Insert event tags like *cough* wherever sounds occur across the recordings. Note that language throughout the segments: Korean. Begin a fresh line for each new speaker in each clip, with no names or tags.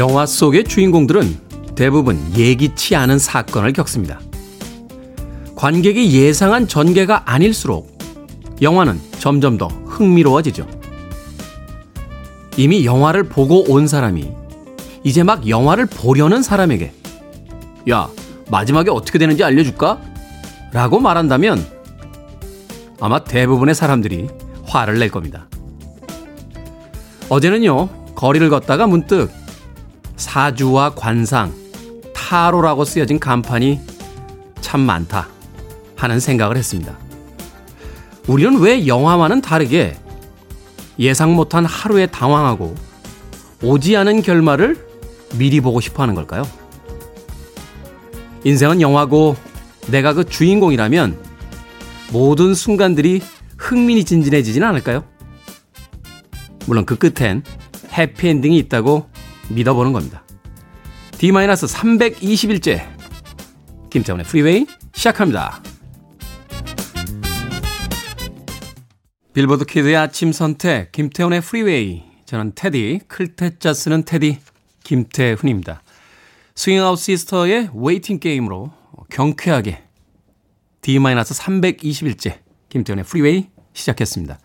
영화 속의 주인공들은 대부분 예기치 않은 사건을 겪습니다. 관객이 예상한 전개가 아닐수록 영화는 점점 더 흥미로워지죠. 이미 영화를 보고 온 사람이 이제 막 영화를 보려는 사람에게 야, 마지막에 어떻게 되는지 알려줄까? 라고 말한다면 아마 대부분의 사람들이 화를 낼 겁니다. 어제는요, 거리를 걷다가 문득 사주와 관상, 타로라고 쓰여진 간판이 참 많다 하는 생각을 했습니다. 우리는 왜 영화와는 다르게 예상 못한 하루에 당황하고 오지 않은 결말을 미리 보고 싶어 하는 걸까요? 인생은 영화고 내가 그 주인공이라면 모든 순간들이 흥미진진해지진 않을까요? 물론 그 끝엔 해피엔딩이 있다고 믿어보는 겁니다. D-321째 김태훈의 프리웨이 시작합니다. 빌보드 키드의 아침 선택 김태훈의 프리웨이 저는 테디 클 태 자 쓰는 테디 김태훈입니다. 스윙아웃 시스터의 Waiting Game으로 경쾌하게 D-321째 김태훈의 프리웨이 시작했습니다.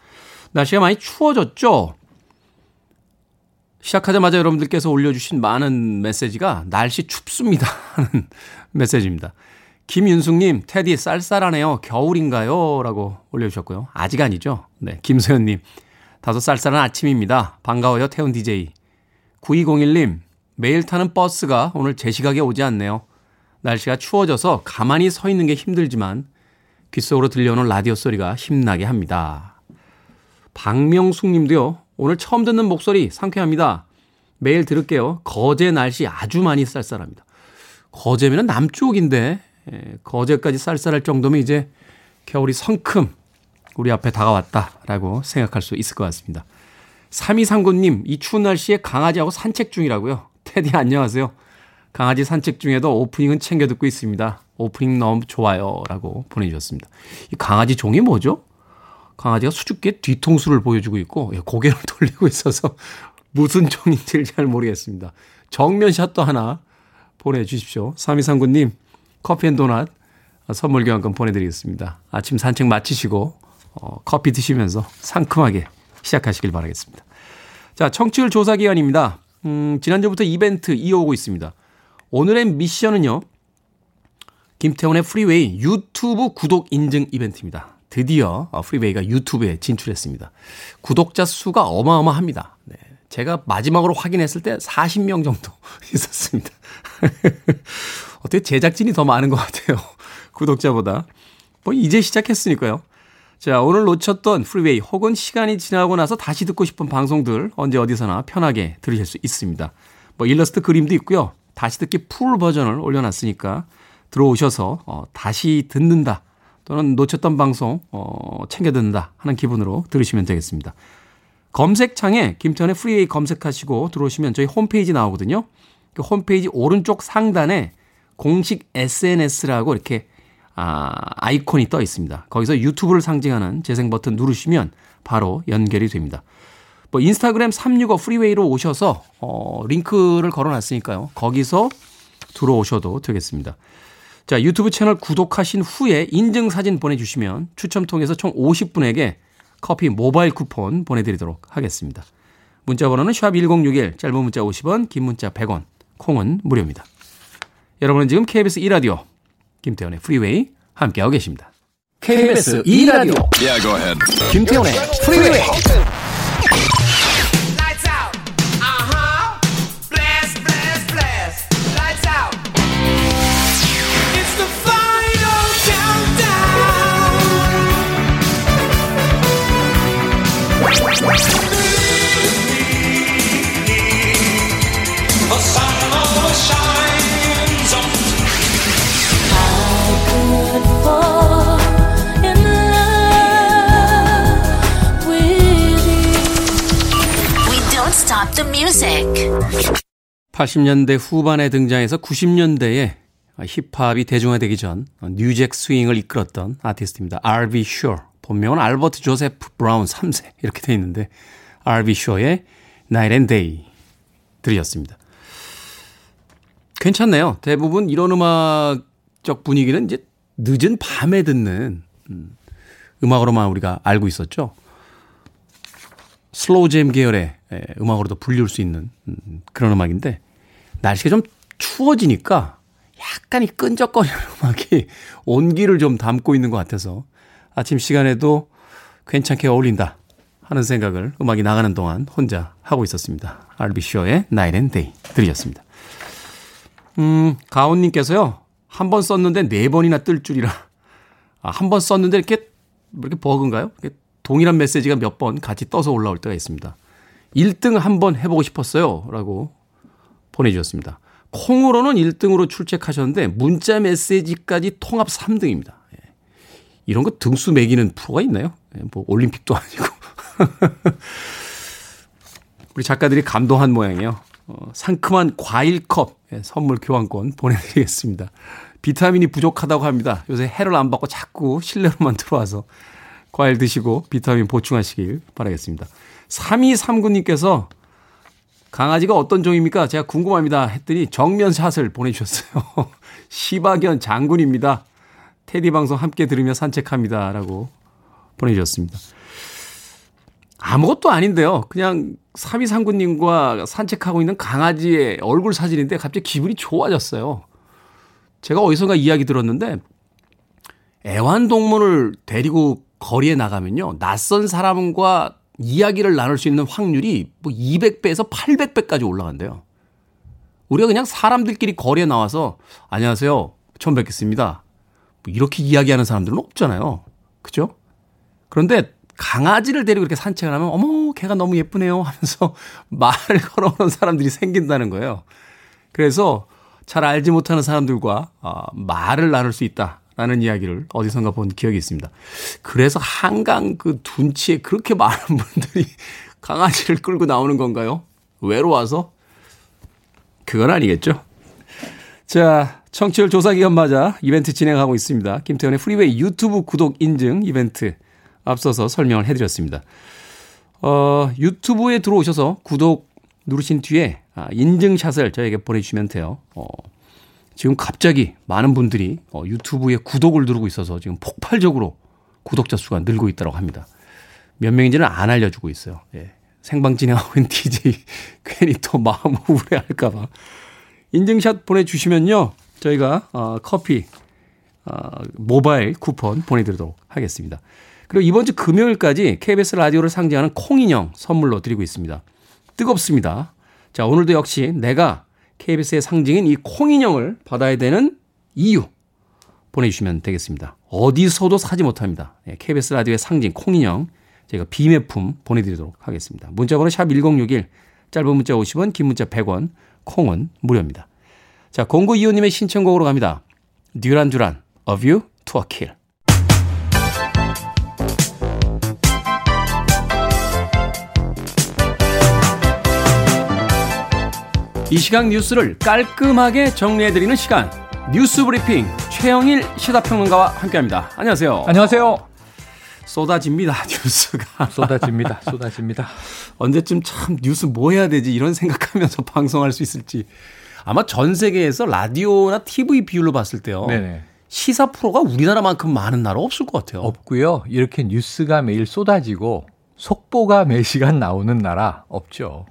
날씨가 많이 추워졌죠? 시작하자마자 여러분들께서 올려주신 많은 메시지가 날씨 춥습니다 하는 *laughs* 메시지입니다. 김윤숙님, 테디 쌀쌀하네요. 겨울인가요? 라고 올려주셨고요. 아직 아니죠. 네. 김소연님, 다소 쌀쌀한 아침입니다. 반가워요, 태훈 DJ. 9201님, 매일 타는 버스가 오늘 제 시각에 오지 않네요. 날씨가 추워져서 가만히 서 있는 게 힘들지만 귓속으로 들려오는 라디오 소리가 힘나게 합니다. 박명숙 님도요, 오늘 처음 듣는 목소리 상쾌합니다. 매일 들을게요. 거제 날씨 아주 많이 쌀쌀합니다. 거제면 남쪽인데 예, 거제까지 쌀쌀할 정도면 이제 겨울이 성큼 우리 앞에 다가왔다라고 생각할 수 있을 것 같습니다. 3239님, 이 추운 날씨에 강아지하고 산책 중이라고요. 테디 안녕하세요. 강아지 산책 중에도 오프닝은 챙겨 듣고 있습니다. 오프닝 너무 좋아요. 라고 보내주셨습니다. 이 강아지 종이 뭐죠? 강아지가 수줍게 뒤통수를 보여주고 있고 예, 고개를 *laughs* 돌리고 있어서 무슨 종인지 잘 모르겠습니다. 정면샷도 하나 보내주십시오. 3239님 커피 앤 도넛 선물 교환권 보내드리겠습니다. 아침 산책 마치시고 어, 커피 드시면서 상큼하게 시작하시길 바라겠습니다. 자, 청취율 조사 기간입니다. 음, 지난주부터 이벤트 이어오고 있습니다. 오늘의 미션은요. 김태훈의 프리웨이 유튜브 구독 인증 이벤트입니다. 드디어 프리웨이가 유튜브에 진출했습니다. 구독자 수가 어마어마합니다. 네. 제가 마지막으로 확인했을 때 40명 정도 *laughs* 있었습니다. *laughs* 어떻게 제작진이 더 많은 것 같아요. *laughs* 구독자보다. 뭐 이제 시작했으니까요. 자, 오늘 놓쳤던 프리웨이 혹은 시간이 지나고 나서 다시 듣고 싶은 방송들 언제 어디서나 편하게 들으실 수 있습니다. 뭐 일러스트 그림도 있고요. 다시 듣기 풀 버전을 올려놨으니까 들어오셔서 어, 다시 듣는다 또는 놓쳤던 방송 어, 챙겨 듣는다 하는 기분으로 들으시면 되겠습니다. 검색창에 김태훈의 프리웨이 검색하시고 들어오시면 저희 홈페이지 나오거든요. 그 홈페이지 오른쪽 상단에 공식 SNS라고 이렇게 아, 아이콘이 떠 있습니다. 거기서 유튜브를 상징하는 재생 버튼 누르시면 바로 연결이 됩니다. 뭐 인스타그램 365 프리웨이로 오셔서 어, 링크를 걸어 놨으니까요. 거기서 들어오셔도 되겠습니다. 자, 유튜브 채널 구독하신 후에 인증 사진 보내주시면 추첨 통해서 총 50분에게 커피 모바일 쿠폰 보내드리도록 하겠습니다. 문자 번호는 샵1061, 짧은 문자 50원, 긴 문자 100원, 콩은 무료입니다. 여러분은 지금 KBS 2라디오 김태훈의 프리웨이 함께하고 계십니다. KBS 2라디오 yeah, 김태훈의 프리웨이 music. 80년대 후반에 등장해서 90년대에 힙합이 대중화되기 전 뉴잭 스윙을 이끌었던 아티스트입니다. R.B. Shaw. 본명은 알버트 조세프 브라운 3세 이렇게 돼 있는데 R.B. Shaw의 Night and Day 들이었습니다. 괜찮네요. 대부분 이런 음악적 분위기는 이제 늦은 밤에 듣는 음, 음악으로만 우리가 알고 있었죠. 슬로우 잼 계열의 예, 음악으로도 불릴 수 있는 음, 그런 음악인데 날씨가 좀 추워지니까 약간 이 끈적거리는 *laughs* 음악이 온기를 좀 담고 있는 것 같아서 아침 시간에도 괜찮게 어울린다 하는 생각을 음악이 나가는 동안 혼자 하고 있었습니다. 알비쇼의 Night and Day 들으셨습니다. 음, 가온님께서요, 한 번 썼는데 네 번이나 뜰 줄이라. 아, 한 번 썼는데 이렇게, 뭐 이렇게 버그인가요? 이렇게 동일한 메시지가 몇 번 같이 떠서 올라올 때가 있습니다. 1등 한번 해보고 싶었어요. 라고 보내주셨습니다. 콩으로는 1등으로 출첵하셨는데 문자 메시지까지 통합 3등입니다. 예. 이런 거 등수 매기는 프로가 있나요? 예, 뭐 올림픽도 *laughs* 아니고. 우리 작가들이 감동한 모양이에요. 어, 상큼한 과일컵 예, 선물 교환권 보내드리겠습니다. 비타민이 부족하다고 합니다. 요새 해를 안 받고 자꾸 실내로만 들어와서 과일 드시고 비타민 보충하시길 바라겠습니다. 3239님께서 강아지가 어떤 종입니까? 제가 궁금합니다. 했더니 정면샷을 보내주셨어요. *laughs* 시바견 장군입니다. 테디 방송 함께 들으며 산책합니다. 라고 보내주셨습니다. 아무것도 아닌데요. 그냥 3239님과 산책하고 있는 강아지의 얼굴 사진인데 갑자기 기분이 좋아졌어요. 제가 어디선가 이야기 들었는데 애완동물을 데리고 거리에 나가면요. 낯선 사람과 이야기를 나눌 수 있는 확률이 뭐 200배에서 800배까지 올라간대요. 우리가 그냥 사람들끼리 거리에 나와서 안녕하세요. 처음 뵙겠습니다. 뭐 이렇게 이야기하는 사람들은 없잖아요. 그죠? 그런데 강아지를 데리고 이렇게 산책을 하면 어머 걔가 너무 예쁘네요 하면서 *laughs* 말을 걸어오는 사람들이 생긴다는 거예요. 그래서 잘 알지 못하는 사람들과 어, 말을 나눌 수 있다 라는 이야기를 어디선가 본 기억이 있습니다. 그래서 한강 그 둔치에 그렇게 *laughs* 많은 분들이 강아지를 끌고 나오는 건가요? 외로워서? 그건 아니겠죠. 자, 청취율 조사 기간 맞아 이벤트 진행하고 있습니다. 김태훈의 프리웨이 유튜브 구독 인증 이벤트 앞서서 설명을 해드렸습니다. 어, 유튜브에 들어오셔서 구독 누르신 뒤에 아, 인증샷을 저에게 보내주시면 돼요. 어, 지금 갑자기 많은 분들이 어, 유튜브에 구독을 누르고 있어서 지금 폭발적으로 구독자 수가 늘고 있다고 합니다. 몇 명인지는 안 알려주고 있어요. 예. 생방 진행하고 있는 *laughs* DJ 괜히 또 마음 *laughs* 우울해할까봐 인증샷 보내주시면요 저희가 어, 커피 어, 모바일 쿠폰 보내드리도록 하겠습니다. 그리고 이번 주 금요일까지 KBS 라디오를 상징하는 콩인형 선물로 드리고 있습니다. 뜨겁습니다. 자, 오늘도 역시 내가 KBS의 상징인 이 콩인형을 받아야 되는 이유 보내주시면 되겠습니다. 어디서도 사지 못합니다. KBS 예, 라디오의 상징 콩인형 저희가 비매품 보내드리도록 하겠습니다. 문자번호 샵 1061, 짧은 문자 50원, 긴 문자 100원, 콩은 무료입니다. 자, 공구 이호님의 신청곡으로 갑니다. 듀란 듀란, of you to a kill. 이 시각 뉴스를 깔끔하게 정리해드리는 시간 뉴스 브리핑 최영일 시사평론가와 함께합니다. 안녕하세요.
안녕하세요.
쏟아집니다 *laughs* 뉴스가
쏟아집니다 쏟아집니다
언제쯤 참 뉴스 뭐 해야 되지 이런 생각하면서 *laughs* 방송할 수 있을지 아마 전 세계에서 라디오나 TV 비율로 봤을 때요 네네. 시사 프로가 우리나라만큼 많은 나라 없을 것 같아요
없고요 이렇게 뉴스가 매일 쏟아지고 속보가 매 시간 나오는 나라 없죠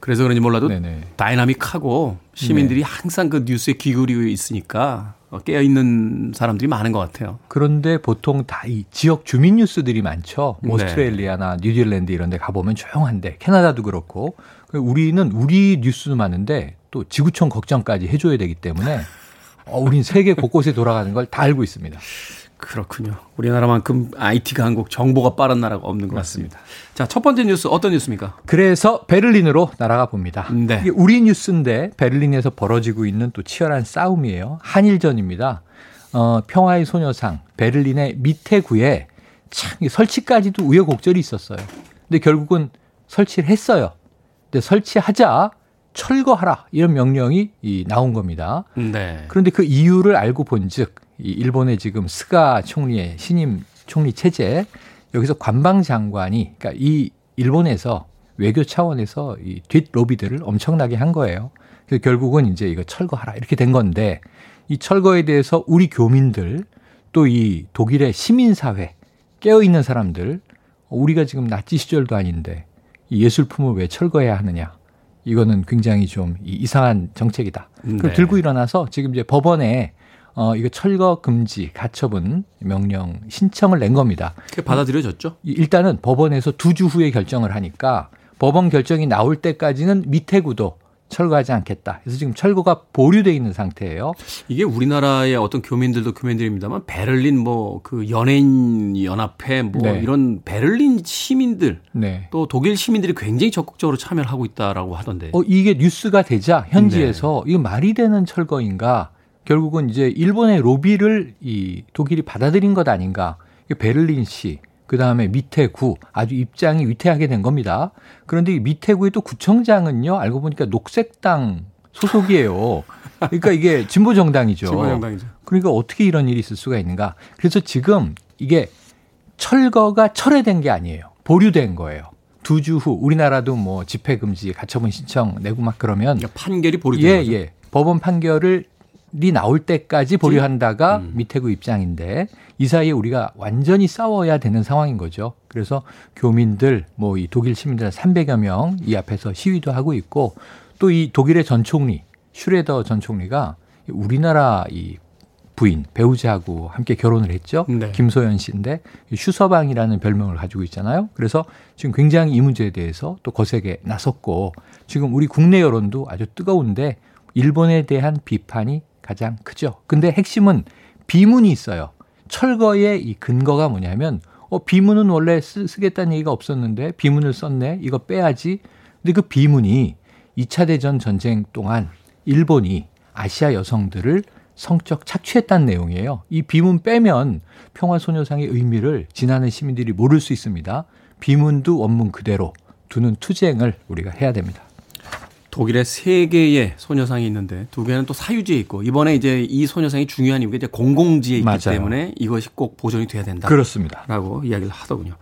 그래서 그런지 몰라도 네네. 다이나믹하고 시민들이 네. 항상 그 뉴스에 귀 기울이고 있으니까 깨어 있는 사람들이 많은 것 같아요.
그런데 보통 다 이 지역 주민 뉴스들이 많죠. 네. 오스트레일리아나 뉴질랜드 이런 데 가보면 조용한데 캐나다도 그렇고 우리는 우리 뉴스도 많은데 또 지구촌 걱정까지 해줘야 되기 때문에 어, 우린 세계 곳곳에 돌아가는 걸 다 알고 있습니다.
그렇군요. 우리나라만큼 IT가 한국 정보가 빠른 나라가 없는 것 맞습니다. 같습니다. 자, 첫 번째 뉴스 어떤 뉴스입니까?
그래서 베를린으로 날아가 봅니다. 네. 이게 우리 뉴스인데 베를린에서 벌어지고 있는 또 치열한 싸움이에요. 한일전입니다. 어, 평화의 소녀상 베를린의 밑에 구에 참 설치까지도 우여곡절이 있었어요. 근데 결국은 설치를 했어요. 근데 설치하자 철거하라 이런 명령이 이 나온 겁니다. 네. 그런데 그 이유를 알고 본즉 이 일본의 지금 스가 총리의 신임 총리 체제 여기서 관방 장관이 그러니까 이 일본에서 외교 차원에서 이 뒷 로비들을 엄청나게 한 거예요. 그래서 결국은 이제 이거 철거하라 이렇게 된 건데 이 철거에 대해서 우리 교민들 또 이 독일의 시민사회 깨어 있는 사람들 우리가 지금 나치 시절도 아닌데 이 예술품을 왜 철거해야 하느냐 이거는 굉장히 좀 이상한 정책이다. 네. 그걸 들고 일어나서 지금 이제 법원에 어, 이거 철거 금지 가처분 명령 신청을 낸 겁니다.
그게 받아들여졌죠?
일단은 법원에서 두 주 후에 결정을 하니까 법원 결정이 나올 때까지는 미태구도 철거하지 않겠다. 그래서 지금 철거가 보류돼 있는 상태예요.
이게 우리나라의 어떤 교민들도 교민들입니다만 베를린 뭐 그 연예인 연합회 뭐 네. 이런 베를린 시민들 네. 또 독일 시민들이 굉장히 적극적으로 참여를 하고 있다라고 하던데.
어 이게 뉴스가 되자 현지에서 네. 이거 말이 되는 철거인가? 결국은 이제 일본의 로비를 이 독일이 받아들인 것 아닌가? 베를린 시 그 다음에 밑에 구 아주 입장이 위태하게 된 겁니다. 그런데 이 밑에 구의 또 구청장은요 알고 보니까 녹색당 소속이에요. 그러니까 이게 진보 정당이죠.
진보 정당이죠.
그러니까 어떻게 이런 일이 있을 수가 있는가? 그래서 지금 이게 철거가 철회된 게 아니에요. 보류된 거예요. 두 주 후 우리나라도 뭐 집회 금지 가처분 신청 내고 막 그러면
그러니까 판결이 보류된
예,
거죠.
예. 법원 판결을 이 나올 때까지 보류한다가 음. 밑에구 입장인데 이 사이에 우리가 완전히 싸워야 되는 상황인 거죠. 그래서 교민들 뭐 이 독일 시민들 300여 명 이 앞에서 시위도 하고 있고 또 이 독일의 전 총리 슈레더 전 총리가 우리나라 이 부인 배우자하고 함께 결혼을 했죠. 네. 김소연 씨인데 슈서방이라는 별명을 가지고 있잖아요. 그래서 지금 굉장히 이 문제에 대해서 또 거세게 나섰고 지금 우리 국내 여론도 아주 뜨거운데 일본에 대한 비판이 가장 크죠. 근데 핵심은 비문이 있어요. 철거의 이 근거가 뭐냐면 어 비문은 원래 쓰, 쓰겠다는 얘기가 없었는데 비문을 썼네. 이거 빼야지. 근데 그 비문이 2차 대전 전쟁 동안 일본이 아시아 여성들을 성적 착취했다는 내용이에요. 이 비문 빼면 평화소녀상의 의미를 지나는 시민들이 모를 수 있습니다. 비문도 원문 그대로 두는 투쟁을 우리가 해야 됩니다.
독일에 세 개의 소녀상이 있는데 두 개는 또 사유지에 있고 이번에 이제 이 소녀상이 중요한 이유가 이제 공공지에 있기 맞아요. 때문에 이것이 꼭 보존이 돼야 된다.
그렇습니다.
라고 이야기를 하더군요.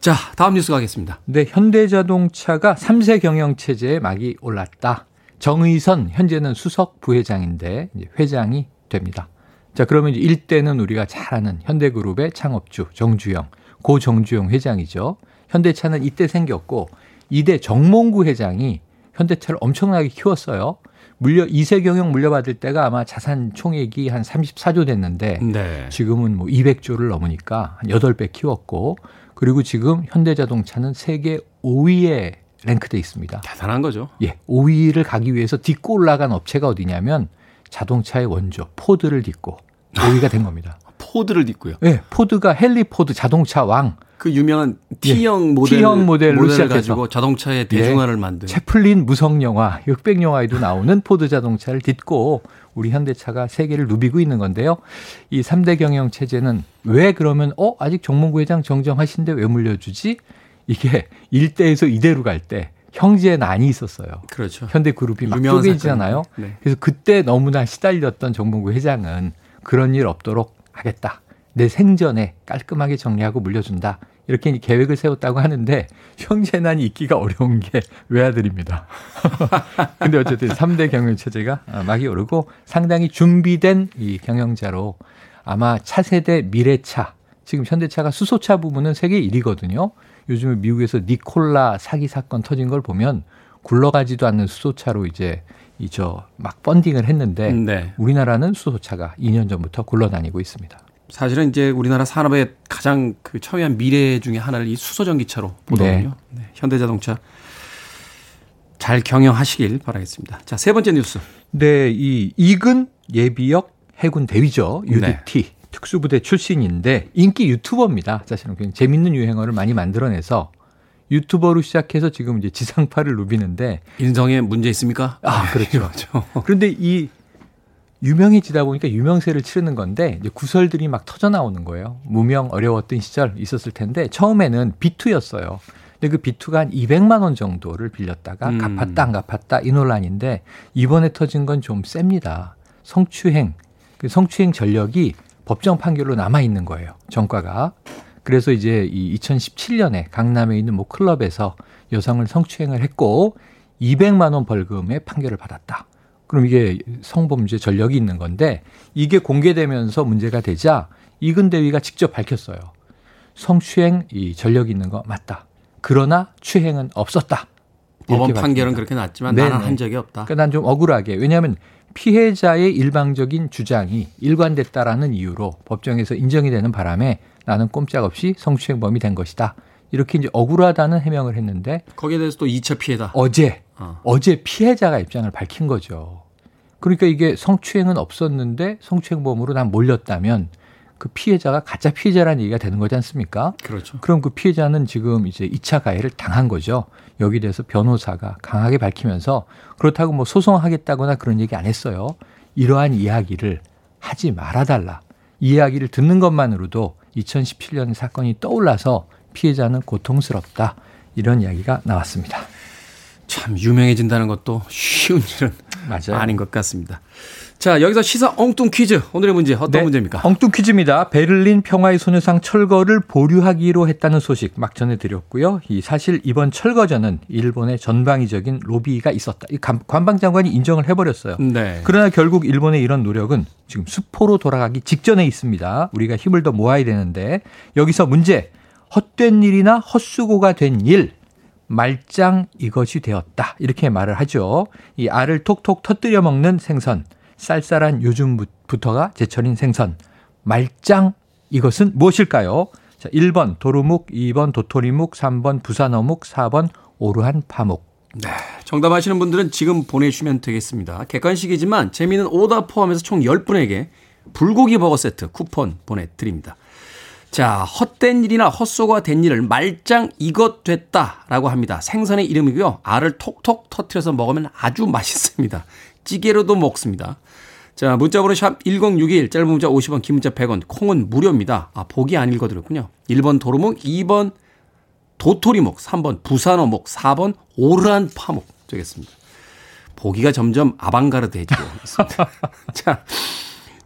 자, 다음 뉴스 가겠습니다.
네, 현대자동차가 3세 경영 체제에 막이 올랐다. 정의선 현재는 수석 부회장인데 회장이 됩니다. 자, 그러면 이제 1대는 우리가 잘 아는 현대그룹의 창업주 정주영, 고 정주영 회장이죠. 현대차는 이때 생겼고 2대 정몽구 회장이 현대차를 엄청나게 키웠어요. 물려 2세 경영 물려받을 때가 아마 자산 총액이 한 34조 됐는데 네. 지금은 뭐 200조를 넘으니까 한 8배 키웠고 그리고 지금 현대자동차는 세계 5위에 랭크돼 있습니다.
대단한 거죠.
예. 5위를 가기 위해서 딛고 올라간 업체가 어디냐면 자동차의 원조 포드를 딛고 5위가 된 겁니다. *laughs*
포드를 딛고요.
네, 포드가 헨리 포드 자동차 왕.
그 유명한 T형 예, 모델
T형 모델로 시작해서
가지고 자동차의 대중화를 예, 만든
채플린 무성 영화, 흑백 영화에도 나오는 포드 자동차를 딛고 우리 현대차가 세계를 누비고 있는 건데요. 이 3대 경영 체제는 왜 그러면 어 아직 정몽구 회장 정정하신데 왜 물려주지? 이게 1대에서 2대로 갈 때 형제의 난이 있었어요.
그렇죠.
현대그룹이 막 쪼개지잖아요. 네. 그래서 그때 너무나 시달렸던 정몽구 회장은 그런 일 없도록 하겠다. 내 생전에 깔끔하게 정리하고 물려준다. 이렇게 계획을 세웠다고 하는데 형제난이 있기가 어려운 게 외아들입니다. *laughs* 근데 어쨌든 3대 경영 체제가 막이 오르고 상당히 준비된 이 경영자로 아마 차세대 미래차 지금 현대차가 수소차 부분은 세계 1위거든요. 요즘에 미국에서 니콜라 사기 사건 터진 걸 보면 굴러가지도 않는 수소차로 이제 이 저 막 펀딩을 했는데 네. 우리나라는 수소차가 2년 전부터 굴러다니고 있습니다.
사실은 이제 우리나라 산업의 가장 그 첨예한 미래 중의 하나를 이 수소 전기차로 보거든요. 네. 네. 현대자동차 잘 경영하시길 바라겠습니다. 자, 세 번째 뉴스.
네, 이 이근 예비역 해군 대위죠. UDT. 네. 특수부대 출신인데 인기 유튜버입니다. 사실은 굉장히 재밌는 유행어를 많이 만들어내서 유튜버로 시작해서 지금 이제 지상파를 누비는데
인성에 문제 있습니까?
아, 그렇죠. 그렇죠. 그런데 이 유명해지다 보니까 유명세를 치르는 건데 이제 구설들이 막 터져 나오는 거예요. 무명 어려웠던 시절 있었을 텐데 처음에는 비투였어요. 근데 그 비투가 한 200만 원 정도를 빌렸다가 음. 갚았다 안 갚았다 이 논란인데 이번에 터진 건 좀 셉니다. 성추행 그 성추행 전력이 법정 판결로 남아 있는 거예요. 정과가. 그래서 이제 이 2017년에 강남에 있는 뭐 클럽에서 여성을 성추행을 했고 200만 원 벌금의 판결을 받았다. 그럼 이게 성범죄 전력이 있는 건데 이게 공개되면서 문제가 되자 이근대위가 직접 밝혔어요. 성추행 이 전력이 있는 거 맞다. 그러나 추행은 없었다.
법원 판결은 그렇게 났지만 네네. 나는 한 적이 없다.
그러니까 난 좀 억울하게 왜냐하면 피해자의 일방적인 주장이 일관됐다라는 이유로 법정에서 인정이 되는 바람에 나는 꼼짝없이 성추행범이 된 것이다. 이렇게 이제 억울하다는 해명을 했는데
거기에 대해서 또 2차 피해다.
어제 어. 어제 피해자가 입장을 밝힌 거죠. 그러니까 이게 성추행은 없었는데 성추행범으로 난 몰렸다면 그 피해자가 가짜 피해자라는 얘기가 되는 거지 않습니까?
그렇죠.
그럼 그 피해자는 지금 이제 2차 가해를 당한 거죠. 여기 대해서 변호사가 강하게 밝히면서 그렇다고 뭐 소송하겠다거나 그런 얘기 안 했어요. 이러한 이야기를 하지 말아달라. 이 이야기를 듣는 것만으로도 2017년 사건이 떠올라서 피해자는 고통스럽다. 이런 이야기가 나왔습니다.
참 유명해진다는 것도 쉬운 일은 맞아요. 아닌 것 같습니다. 자, 여기서 시사 엉뚱 퀴즈. 오늘의 문제 어떤 네, 문제입니까?
엉뚱 퀴즈입니다. 베를린 평화의 소녀상 철거를 보류하기로 했다는 소식 막 전해드렸고요. 이 사실 이번 철거전은 일본의 전방위적인 로비가 있었다. 이 관방 장관이 인정을 해버렸어요. 네. 그러나 결국 일본의 이런 노력은 지금 수포로 돌아가기 직전에 있습니다. 우리가 힘을 더 모아야 되는데 여기서 문제. 헛된 일이나 헛수고가 된 일. 말짱 이것이 되었다. 이렇게 말을 하죠. 이 알을 톡톡 터뜨려 먹는 생선. 쌀쌀한 요즘부터가 제철인 생선. 말짱 이것은 무엇일까요? 자, 1번 도루묵, 2번 도토리묵, 3번 부산어묵, 4번 오르한 파묵.
네. 정답 아시는 분들은 지금 보내주시면 되겠습니다. 객관식이지만 재미있는 오답 포함해서 총 10분에게 불고기 버거 세트 쿠폰 보내드립니다. 자, 헛된 일이나 헛소가 된 일을 말짱 이것 됐다라고 합니다. 생선의 이름이고요. 알을 톡톡 터트려서 먹으면 아주 맛있습니다. 찌개로도 먹습니다. 자, 문자번호 샵 1061, 짧은 문자 50원, 긴 문자 100원, 콩은 무료입니다. 아, 보기 안 읽어드렸군요. 1번 도루묵, 2번 도토리묵, 3번 부산어묵, 4번 오르한 파묵 되겠습니다. 보기가 점점 아방가르드해지고 있습니다. *laughs* 자,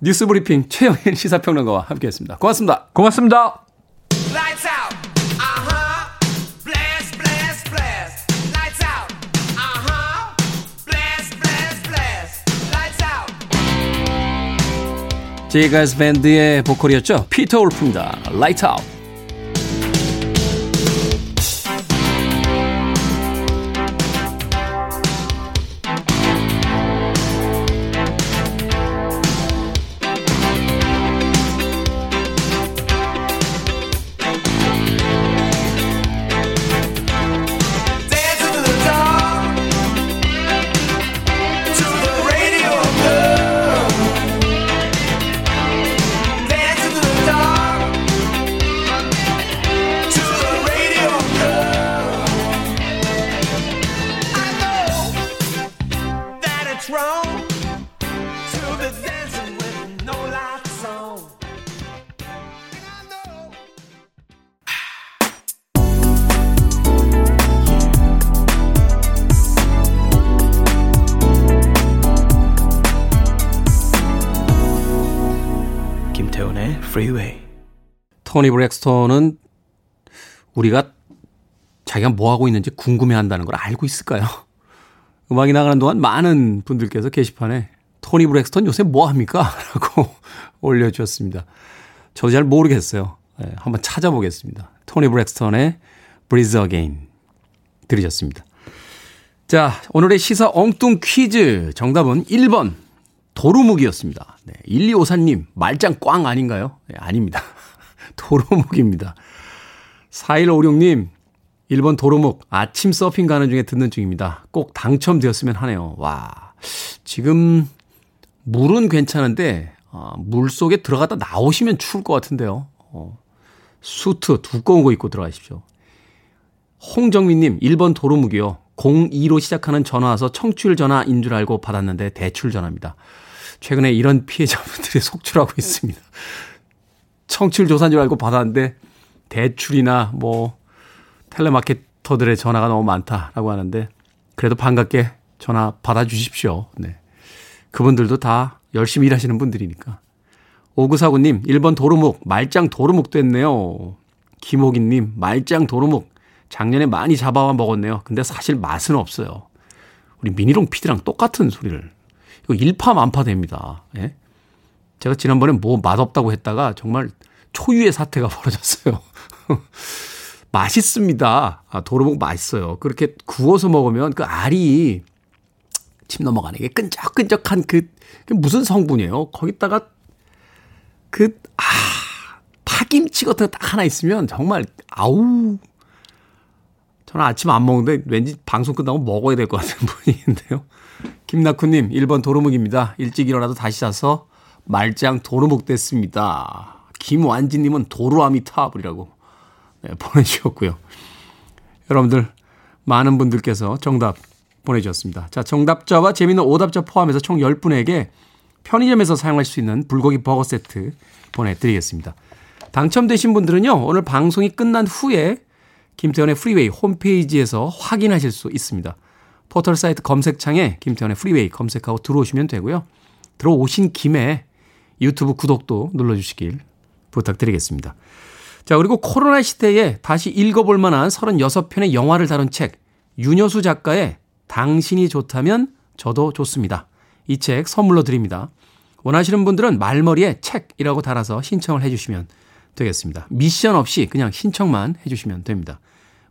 뉴스 브리핑 최영일 시사평론가와 함께했습니다. 고맙습니다.
고맙습니다.
제이 가일스 밴드의 보컬이었죠. 피터 울프입니다. 라이 토니 브렉스톤은 우리가 자기가 뭐 하고 있는지 궁금해 한다는 걸 알고 있을까요? *laughs* 음악이 나가는 동안 많은 분들께서 게시판에 토니 브렉스톤 요새 뭐 합니까? *laughs* 라고 *laughs* 올려주셨습니다. 저도 잘 모르겠어요. 네, 한번 찾아보겠습니다. 토니 브렉스톤의 Breathe Again 들으셨습니다. 자, 오늘의 시사 엉뚱 퀴즈 정답은 1번 도루묵이었습니다. 네, 1254님, 말짱 꽝 아닌가요? 네, 아닙니다. 도루묵입니다. 4156님, 1번 도루묵, 아침 서핑 가는 중에 듣는 중입니다. 꼭 당첨되었으면 하네요. 와, 지금 물은 괜찮은데, 어, 물 속에 들어갔다 나오시면 추울 것 같은데요. 어, 수트 두꺼운 거 입고 들어가십시오. 홍정민님, 1번 도루묵이요. 02로 시작하는 전화 와서 청취율 전화인 줄 알고 받았는데 대출 전화입니다. 최근에 이런 피해자분들이 *laughs* 속출하고 있습니다. 청취율 조사인 줄 알고 받았는데 대출이나 뭐 텔레마케터들의 전화가 너무 많다라고 하는데 그래도 반갑게 전화 받아주십시오. 네. 그분들도 다 열심히 일하시는 분들이니까. 오구사구님, 1번 도루묵, 말짱 도루묵 됐네요. 김호기님, 말짱 도루묵. 작년에 많이 잡아와 먹었네요. 근데 사실 맛은 없어요. 우리 미니롱 PD랑 똑같은 소리를. 이거 일파만파 됩니다. 예? 제가 지난번에 뭐 맛없다고 했다가 정말 초유의 사태가 *laughs* 벌어졌어요. 맛있습니다. 아, 도로묵 맛있어요. 그렇게 구워서 먹으면 그 알이 침 넘어가는 게 끈적끈적한 그, 그 무슨 성분이에요? 거기다가 그, 아, 파김치 같은 거 딱 하나 있으면 정말, 아우. 저는 아침 안 먹는데 왠지 방송 끝나고 먹어야 될 것 같은 *laughs* 분위기인데요. 김나쿠님, 1번 도루묵입니다. 일찍 일어나도 다시 자서 말짱 도루묵 됐습니다. 김완진님은 도루아미타불이라고 네, 보내주셨고요. 여러분들, 많은 분들께서 정답 보내주셨습니다. 자, 정답자와 재미있는 오답자 포함해서 총 10분에게 편의점에서 사용할 수 있는 불고기 버거 세트 보내드리겠습니다. 당첨되신 분들은요, 오늘 방송이 끝난 후에 김태훈의 프리웨이 홈페이지에서 확인하실 수 있습니다. 포털 사이트 검색창에 김태훈의 프리웨이 검색하고 들어오시면 되고요. 들어오신 김에 유튜브 구독도 눌러주시길 부탁드리겠습니다. 자, 그리고 코로나 시대에 다시 읽어볼 만한 36편의 영화를 다룬 책, 윤여수 작가의 당신이 좋다면 저도 좋습니다. 이 책 선물로 드립니다. 원하시는 분들은 말머리에 책이라고 달아서 신청을 해주시면 되겠습니다. 미션 없이 그냥 신청만 해주시면 됩니다.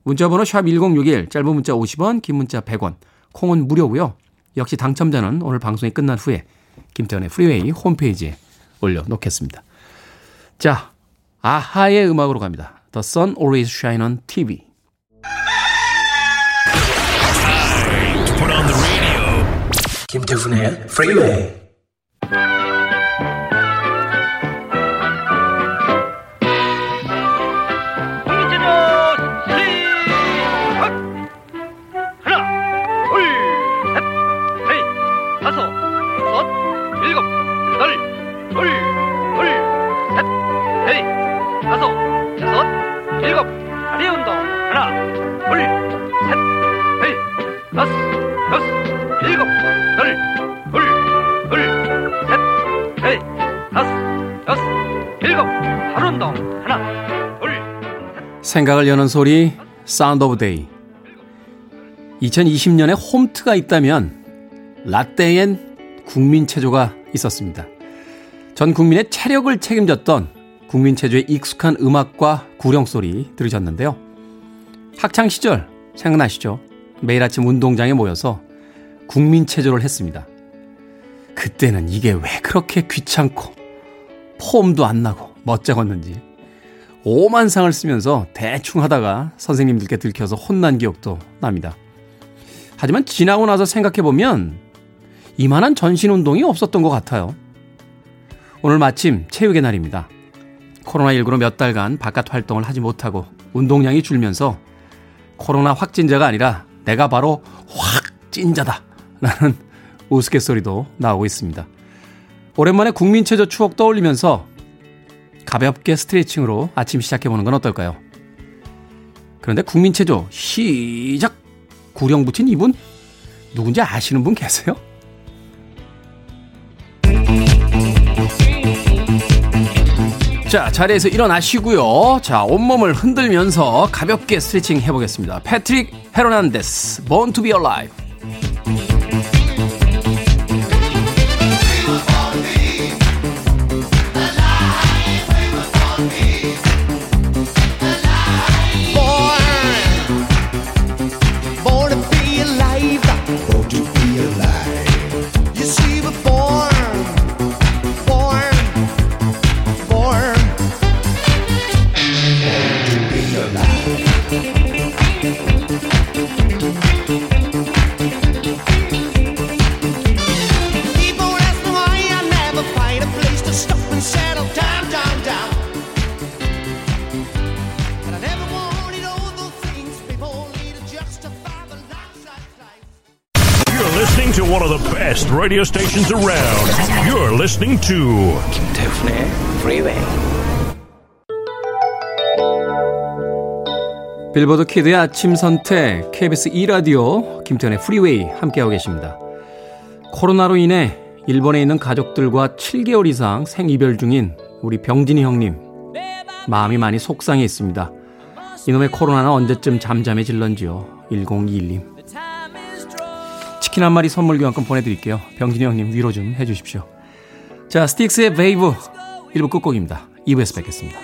문자번호 샵 1061, 짧은 문자 50원, 긴 문자 100원, 콩은 무료고요. 역시 당첨자는 오늘 방송이 끝난 후에 김태훈의 프리웨이 홈페이지에 올려놓겠습니다. 자, 아하의 음악으로 갑니다. The Sun Always Shine on TV. 김태훈의 프 생각을 여는 소리 Sound of Day 2020년에 홈트가 있다면 라떼엔 국민체조가 있었습니다. 전 국민의 체력을 책임졌던 국민체조의 익숙한 음악과 구령소리 들으셨는데요. 학창시절 생각나시죠? 매일 아침 운동장에 모여서 국민체조를 했습니다. 그때는 이게 왜 그렇게 귀찮고 폼도 안 나고 멋쩍었는지 오만 상을 쓰면서 대충 하다가 선생님들께 들켜서 혼난 기억도 납니다. 하지만 지나고 나서 생각해보면 이만한 전신 운동이 없었던 것 같아요. 오늘 마침 체육의 날입니다. 코로나19로 몇 달간 바깥 활동을 하지 못하고 운동량이 줄면서 코로나 확진자가 아니라 내가 바로 확진자다. 라는 우스갯소리도 나오고 있습니다. 오랜만에 국민 체조 추억 떠올리면서 가볍게 스트레칭으로 아침 시작해보는 건 어떨까요? 그런데 국민체조 시작! 구령 붙인 이분? 누군지 아시는 분 계세요? 자, 자리에서 일어나시고요. 자, 온몸을 흔들면서 가볍게 스트레칭 해보겠습니다. 패트릭 헤로난데스, Born to be Alive. Radio stations around. You're listening to 김태훈의 Freeway. 빌보드 kid의 아침 선택 KBS 2 라디오 김태훈의 Freeway 함께하고 계십니다. 코로나로 인해 일본에 있는 가족들과 7개월 이상 생이별 중인 우리 병진이 형님 마음이 많이 속상해 있습니다. 이놈의 코로나는 언제쯤 잠잠해질런지요. 1021님. 치킨 한 마리 선물 교환권 보내드릴게요. 병진이 형님 위로 좀 해주십시오. 자, 스틱스의 베이브 1부 끝곡입니다. 2부에서 뵙겠습니다.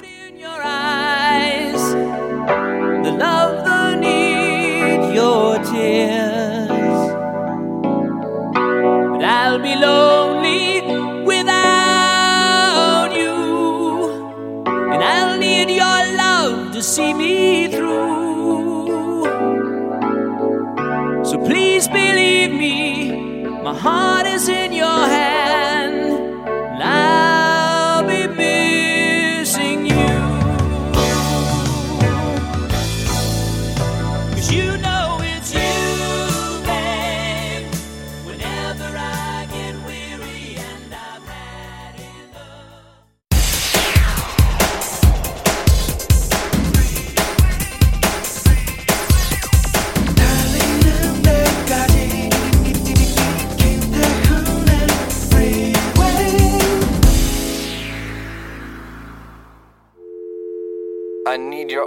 Heart is in your hand.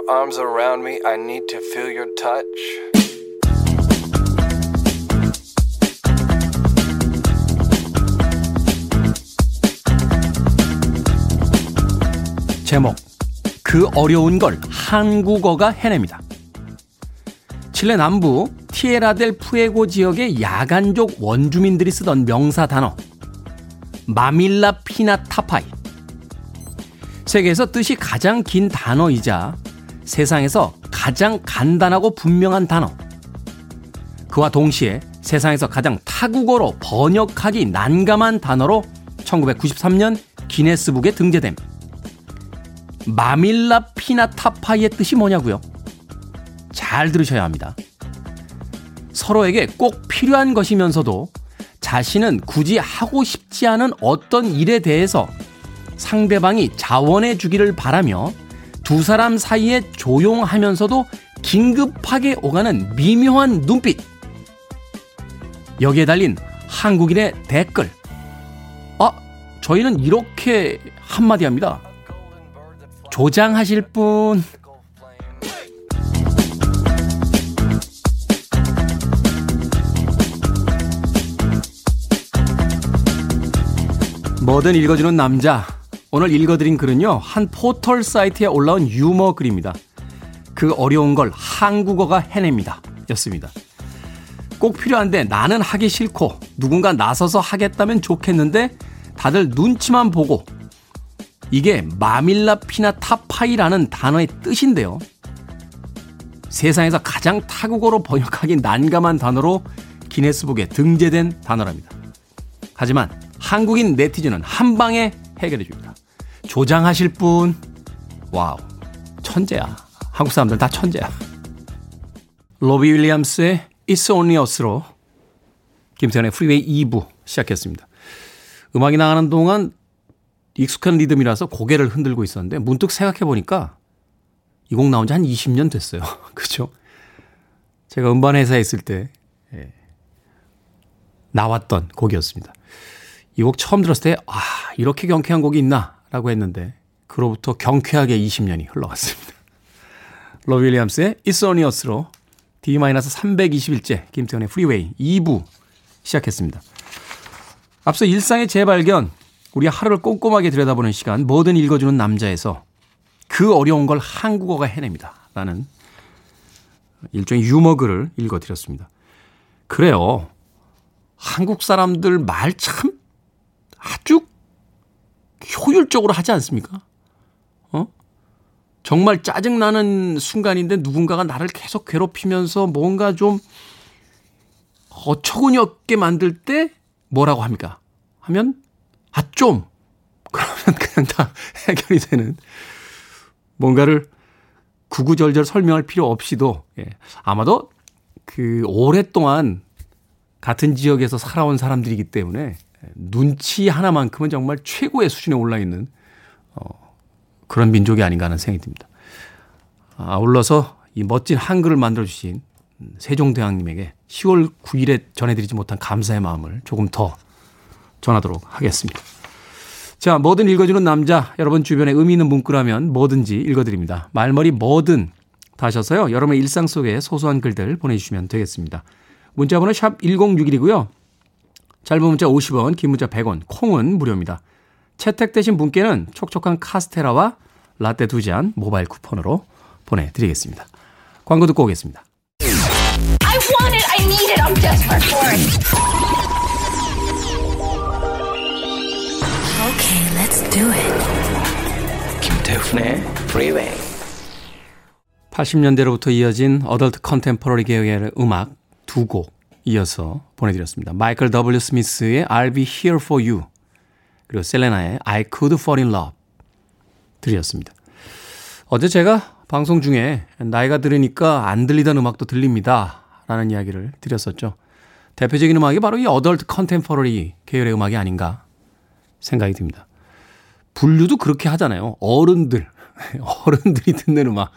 Arms around me. I need to feel your touch. 제목 그 어려운 걸 한국어가 해냅니다. 칠레 남부 티에라델 푸에고 지역의 야간족 원주민들이 쓰던 명사 단어 마밀라 피나 타파이 세계에서 뜻이 가장 긴 단어이자 세상에서 가장 간단하고 분명한 단어. 그와 동시에 세상에서 가장 타국어로 번역하기 난감한 단어로 1993년 기네스북에 등재됨. 마밀라 피나타파이의 뜻이 뭐냐고요? 잘 들으셔야 합니다. 서로에게 꼭 필요한 것이면서도 자신은 굳이 하고 싶지 않은 어떤 일에 대해서 상대방이 자원해 주기를 바라며 두 사람 사이에 조용하면서도 긴급하게 오가는 미묘한 눈빛. 여기에 달린 한국인의 댓글. 아, 저희는 이렇게 한마디 합니다. 조장하실 분. 뭐든 읽어주는 남자. 오늘 읽어드린 글은요, 한 포털 사이트에 올라온 유머 글입니다. 그 어려운 걸 한국어가 해냅니다. 였습니다. 꼭 필요한데 나는 하기 싫고 누군가 나서서 하겠다면 좋겠는데 다들 눈치만 보고 이게 Mamihlapinatapai라는 단어의 뜻인데요. 세상에서 가장 타국어로 번역하기 난감한 단어로 기네스북에 등재된 단어랍니다. 하지만 한국인 네티즌은 한 방에 해결해 줍니다. 조장하실 분, wow, 천재야. 한국 사람들 다 천재야. 로비 윌리엄스의 It's Only Us로 김태훈의 프리웨이 2부 시작했습니다. 음악이 나가는 동안 익숙한 리듬이라서 고개를 흔들고 있었는데 문득 생각해 보니까 이 곡 나온 지 한 20년 됐어요. *laughs* 그죠? 제가 음반 회사에 있을 때 예, 나왔던 곡이었습니다. 이 곡 처음 들었을 때, 아, 이렇게 경쾌한 곡이 있나 라고 했는데 그로부터 경쾌하게 20년이 흘러갔습니다. *laughs* 로 윌리엄스의 It's Only Us로 D-321째 김태현의 프리웨이 2부 시작했습니다. 앞서 일상의 재발견, 우리 하루를 꼼꼼하게 들여다보는 시간, 뭐든 읽어주는 남자에서 그 어려운 걸 한국어가 해냅니다. 라는 일종의 유머 글을 읽어드렸습니다. 그래요. 한국 사람들 말 참 아주 효율적으로 하지 않습니까? 어? 정말 짜증나는 순간인데 누군가가 나를 계속 괴롭히면서 뭔가 좀 어처구니 없게 만들 때 뭐라고 합니까? 하면, 아, 좀. 그러면 그냥 다 *laughs* 해결이 되는 뭔가를 구구절절 설명할 필요 없이도, 예. 아마도 그 오랫동안 같은 지역에서 살아온 사람들이기 때문에 눈치 하나만큼은 정말 최고의 수준에 올라 있는 어, 그런 민족이 아닌가 하는 생각이 듭니다. 아울러서 이 멋진 한글을 만들어 주신 세종대왕님에게 10월 9일에 전해드리지 못한 감사의 마음을 조금 더 전하도록 하겠습니다. 자, 뭐든 읽어주는 남자, 여러분 주변에 의미 있는 문구라면 뭐든지 읽어드립니다. 말머리 뭐든 다셔서요, 여러분의 일상 속에 소소한 글들 보내주시면 되겠습니다. 문자번호 샵 1061이고요. 짧은 문자 50원, 긴 문자 100원, 콩은 무료입니다. 채택되신 분께는 촉촉한 카스테라와 라떼 두 잔 모바일 쿠폰으로 보내드리겠습니다. 광고 듣고 오겠습니다. I want it, I need it, I'm desperate for it. Okay, let's do it. 김태훈의 Freeway. 80년대로부터 이어진 어덜트 컨템퍼러리 계열의 음악 두 곡 이어서 보내드렸습니다. 마이클 W. 스미스의 I'll be here for you 그리고 셀레나의 I could fall in love 들이었습니다. 어제 제가 방송 중에 나이가 들으니까 안 들리던 음악도 들립니다. 라는 이야기를 드렸었죠. 대표적인 음악이 바로 이 adult contemporary 계열의 음악이 아닌가 생각이 듭니다. 분류도 그렇게 하잖아요. 어른들, *laughs* 어른들이 듣는 음악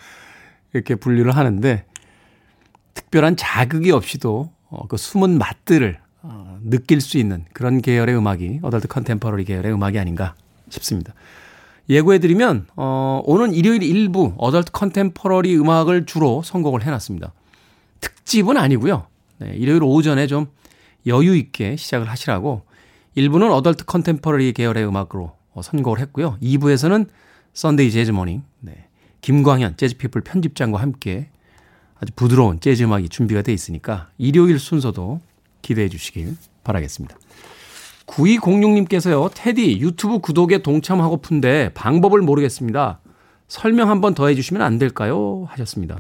이렇게 분류를 하는데 특별한 자극이 없이도 어, 그 숨은 맛들을 어, 느낄 수 있는 그런 계열의 음악이 adult contemporary 계열의 음악이 아닌가 싶습니다. 예고해드리면 어, 오는 일요일 1부 adult contemporary 음악을 주로 선곡을 해놨습니다. 특집은 아니고요. 네, 일요일 오전에 좀 여유 있게 시작을 하시라고 1부는 adult contemporary 계열의 음악으로 어, 선곡을 했고요. 2부에서는 Sunday Jazz Morning 네, 김광현 재즈피플 편집장과 함께 아주 부드러운 재즈 음악이 준비가 돼 있으니까 일요일 순서도 기대해 주시길 바라겠습니다. 9206님께서요, 테디 유튜브 구독에 동참하고픈데 방법을 모르겠습니다. 설명 한번 더 해주시면 안 될까요? 하셨습니다.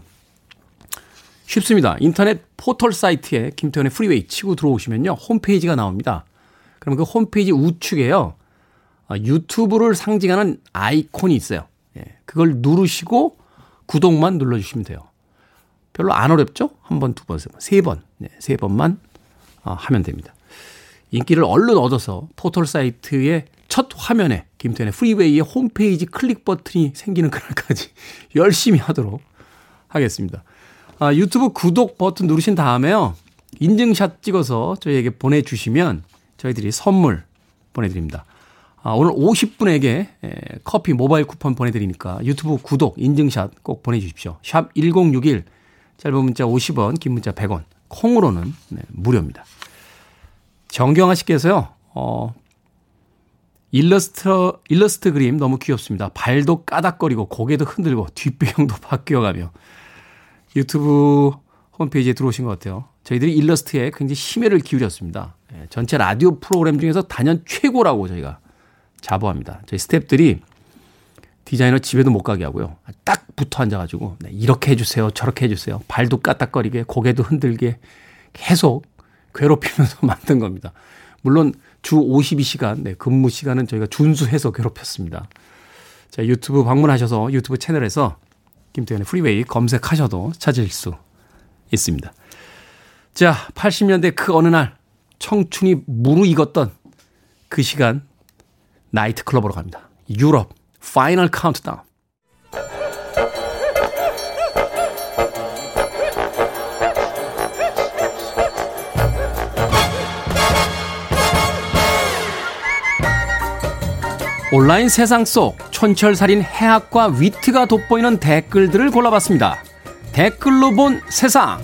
쉽습니다. 인터넷 포털 사이트에 김태훈의 프리웨이 치고 들어오시면요. 홈페이지가 나옵니다. 그럼 그 홈페이지 우측에요. 아, 유튜브를 상징하는 아이콘이 있어요. 예, 그걸 누르시고 구독만 눌러주시면 돼요. 별로 안 어렵죠? 한 번, 두 번, 세 번, 세 번, 네, 세 번만 아, 하면 됩니다. 인기를 얼른 얻어서 포털 사이트의 첫 화면에 김태훈의 프리웨이의 홈페이지 클릭 버튼이 생기는 그날까지 *laughs* 열심히 하도록 하겠습니다. 아, 유튜브 구독 버튼 누르신 다음에요. 인증샷 찍어서 저희에게 보내주시면 저희들이 선물 보내드립니다. 아, 오늘 50분에게 커피 모바일 쿠폰 보내드리니까 유튜브 구독, 인증샷 꼭 보내주십시오. 샵 1061, 짧은 문자 50원, 긴 문자 100원, 콩으로는 네, 무료입니다. 정경아 씨께서요, 어, 일러스트, 일러스트 그림 너무 귀엽습니다. 발도 까닥거리고 고개도 흔들고 뒷배경도 *laughs* 바뀌어가며 유튜브 홈페이지에 들어오신 것 같아요. 저희들이 일러스트에 굉장히 심혈을 기울였습니다. 예, 전체 라디오 프로그램 중에서 단연 최고라고 저희가 자부합니다. 저희 스탭들이 디자이너 집에도 못 가게 하고요. 딱 붙어 앉아가지고 네, 이렇게 해주세요, 저렇게 해주세요. 발도 까딱거리게, 고개도 흔들게 계속 괴롭히면서 *laughs* 만든 겁니다. 물론 주 52시간 네, 근무 시간은 저희가 준수해서 괴롭혔습니다. 자, 유튜브 방문하셔서 유튜브 채널에서 김태훈의 프리웨이 검색하셔도 찾으실 수 있습니다. 자, 80년대 그 어느 날 청춘이 무르익었던 그 시간 나이트 클럽으로 갑니다. 유럽 Final Countdown. 온라인 세상 속 촌철살인 해학과 위트가 돋보이는 댓글들을 골라봤습니다. 댓글로 본 세상.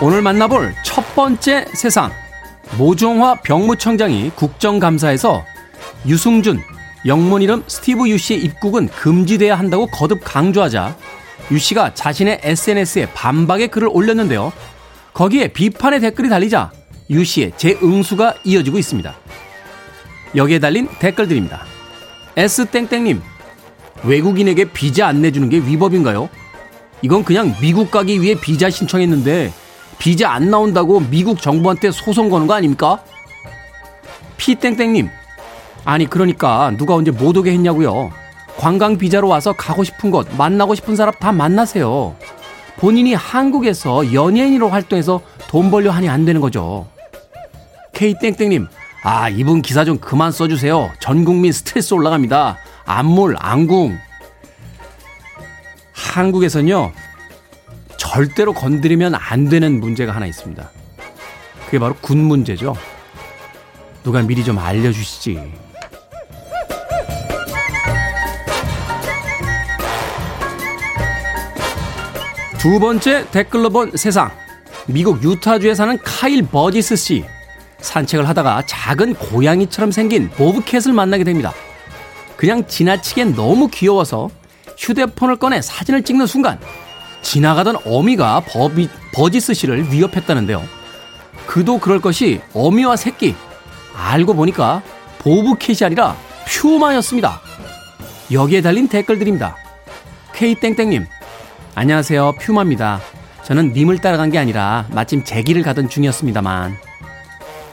오늘 만나볼 첫 번째 세상. 모종화 병무청장이 국정감사에서 유승준, 영문 이름 스티브 유 씨의 입국은 금지돼야 한다고 거듭 강조하자 유 씨가 자신의 SNS에 반박의 글을 올렸는데요. 거기에 비판의 댓글이 달리자 유 씨의 재응수가 이어지고 있습니다. 여기에 달린 댓글들입니다. S땡땡님, 외국인에게 비자 안 내주는 게 위법인가요? 이건 그냥 미국 가기 위해 비자 신청했는데 비자 안 나온다고 미국 정부한테 소송 거는 거 아닙니까? 피땡땡님, 아니 그러니까 누가 언제 못 오게 했냐고요. 관광 비자로 와서 가고 싶은 곳, 만나고 싶은 사람 다 만나세요. 본인이 한국에서 연예인으로 활동해서 돈 벌려 하니 안 되는 거죠. K땡땡님, 아, 이분 기사 좀 그만 써주세요. 전 국민 스트레스 올라갑니다. 안물, 안궁. 한국에선요, 절대로 건드리면 안 되는 문제가 하나 있습니다. 그게 바로 군 문제죠. 누가 미리 좀 알려주시지. 두 번째 댓글로 본 세상. 미국 유타주에 사는 카일 버디스 씨. 산책을 하다가 작은 고양이처럼 생긴 보브캣을 만나게 됩니다. 그냥 지나치게 너무 귀여워서 휴대폰을 꺼내 사진을 찍는 순간 지나가던 어미가 버비, 버지스 씨를 위협했다는데요. 그도 그럴 것이 어미와 새끼. 알고 보니까 보브캣이 아니라 퓨마였습니다. 여기에 달린 댓글들입니다. K땡땡님, 안녕하세요. 퓨마입니다. 저는 님을 따라간 게 아니라 마침 제 길을 가던 중이었습니다만.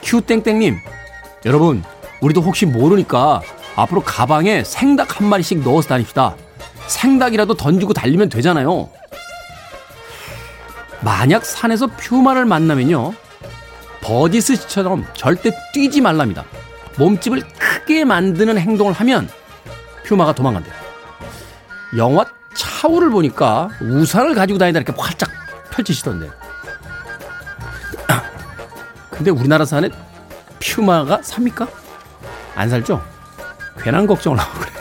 큐땡땡님, 여러분, 우리도 혹시 모르니까 앞으로 가방에 생닭 한 마리씩 넣어서 다닙시다. 생닭이라도 던지고 달리면 되잖아요. 만약 산에서 퓨마를 만나면요. 버디스처럼 절대 뛰지 말랍니다. 몸집을 크게 만드는 행동을 하면 퓨마가 도망간대요. 영화 차우를 보니까 우산을 가지고 다니다 이렇게 활짝 펼치시던데. *clears throat* 근데 우리나라 산에 퓨마가 삽니까? 안 살죠? 괜한 걱정을 하고 그래.